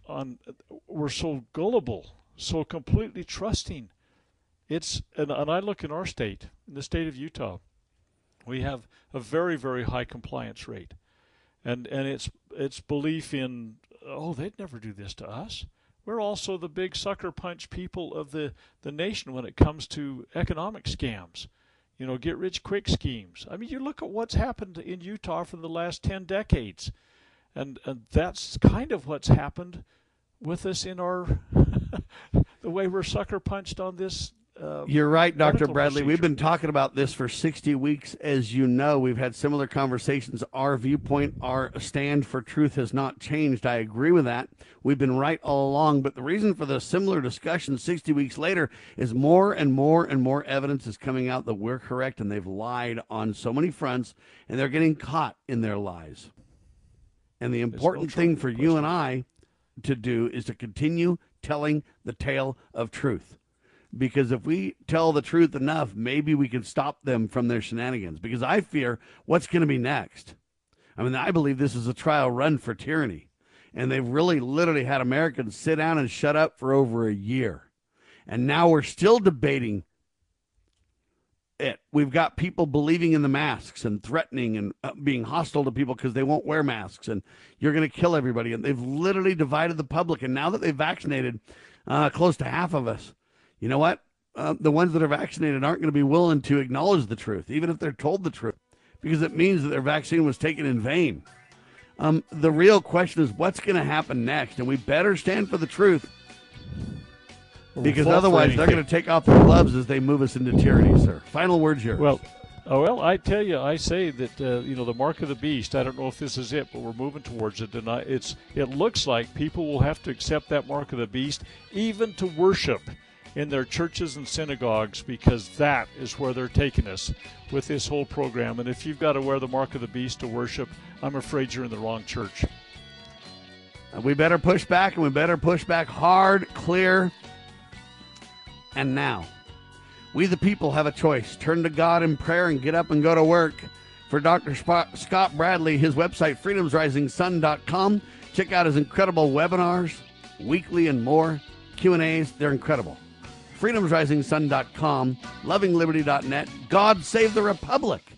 On we're so gullible, so completely trusting. It's and, and I look in our state, in the state of Utah, we have a very very high compliance rate, and and it's it's belief in oh they'd never do this to us. We're also the big sucker punch people of the, the nation when it comes to economic scams you know, get rich quick schemes. I mean, you look at what's happened in Utah for the last 10 decades. And, and that's kind of what's happened with us in our the way we're sucker punched on this uh, You're right, Dr. Bradley. Procedure. We've been talking about this for 60 weeks. As you know, we've had similar conversations. Our viewpoint, our stand for truth has not changed. I agree with that. We've been right all along. But the reason for the similar discussion 60 weeks later is more and more and more evidence is coming out that we're correct and they've lied on so many fronts and they're getting caught in their lies. And the important thing for you and I to do is to continue telling the tale of truth because if we tell the truth enough, maybe we can stop them from their shenanigans. Because I fear what's going to be next. I mean, I believe this is a trial run for tyranny. And they've really literally had Americans sit down and shut up for over a year. And now we're still debating it. We've got people believing in the masks and threatening and uh, being hostile to people because they won't wear masks and you're going to kill everybody. And they've literally divided the public. And now that they've vaccinated uh, close to half of us, you know what? Uh, the ones that are vaccinated aren't going to be willing to acknowledge the truth, even if they're told the truth, because it means that their vaccine was taken in vain. Um, the real question is what's going to happen next, and we better stand for the truth, because otherwise they're going to take off their gloves as they move us into tyranny, sir. Final words here. Well, oh, well, I tell you, I say that uh, you know the mark of the beast. I don't know if this is it, but we're moving towards it, and I, it's it looks like people will have to accept that mark of the beast, even to worship in their churches and synagogues because that is where they're taking us with this whole program. And if you've got to wear the mark of the beast to worship, I'm afraid you're in the wrong church. We better push back, and we better push back hard, clear, and now. We, the people, have a choice. Turn to God in prayer and get up and go to work. For Dr. Scott Bradley, his website, freedomsrisingsun.com. Check out his incredible webinars, weekly and more, Q&As. They're incredible freedomsrisingsun.com, lovingliberty.net. God save the Republic.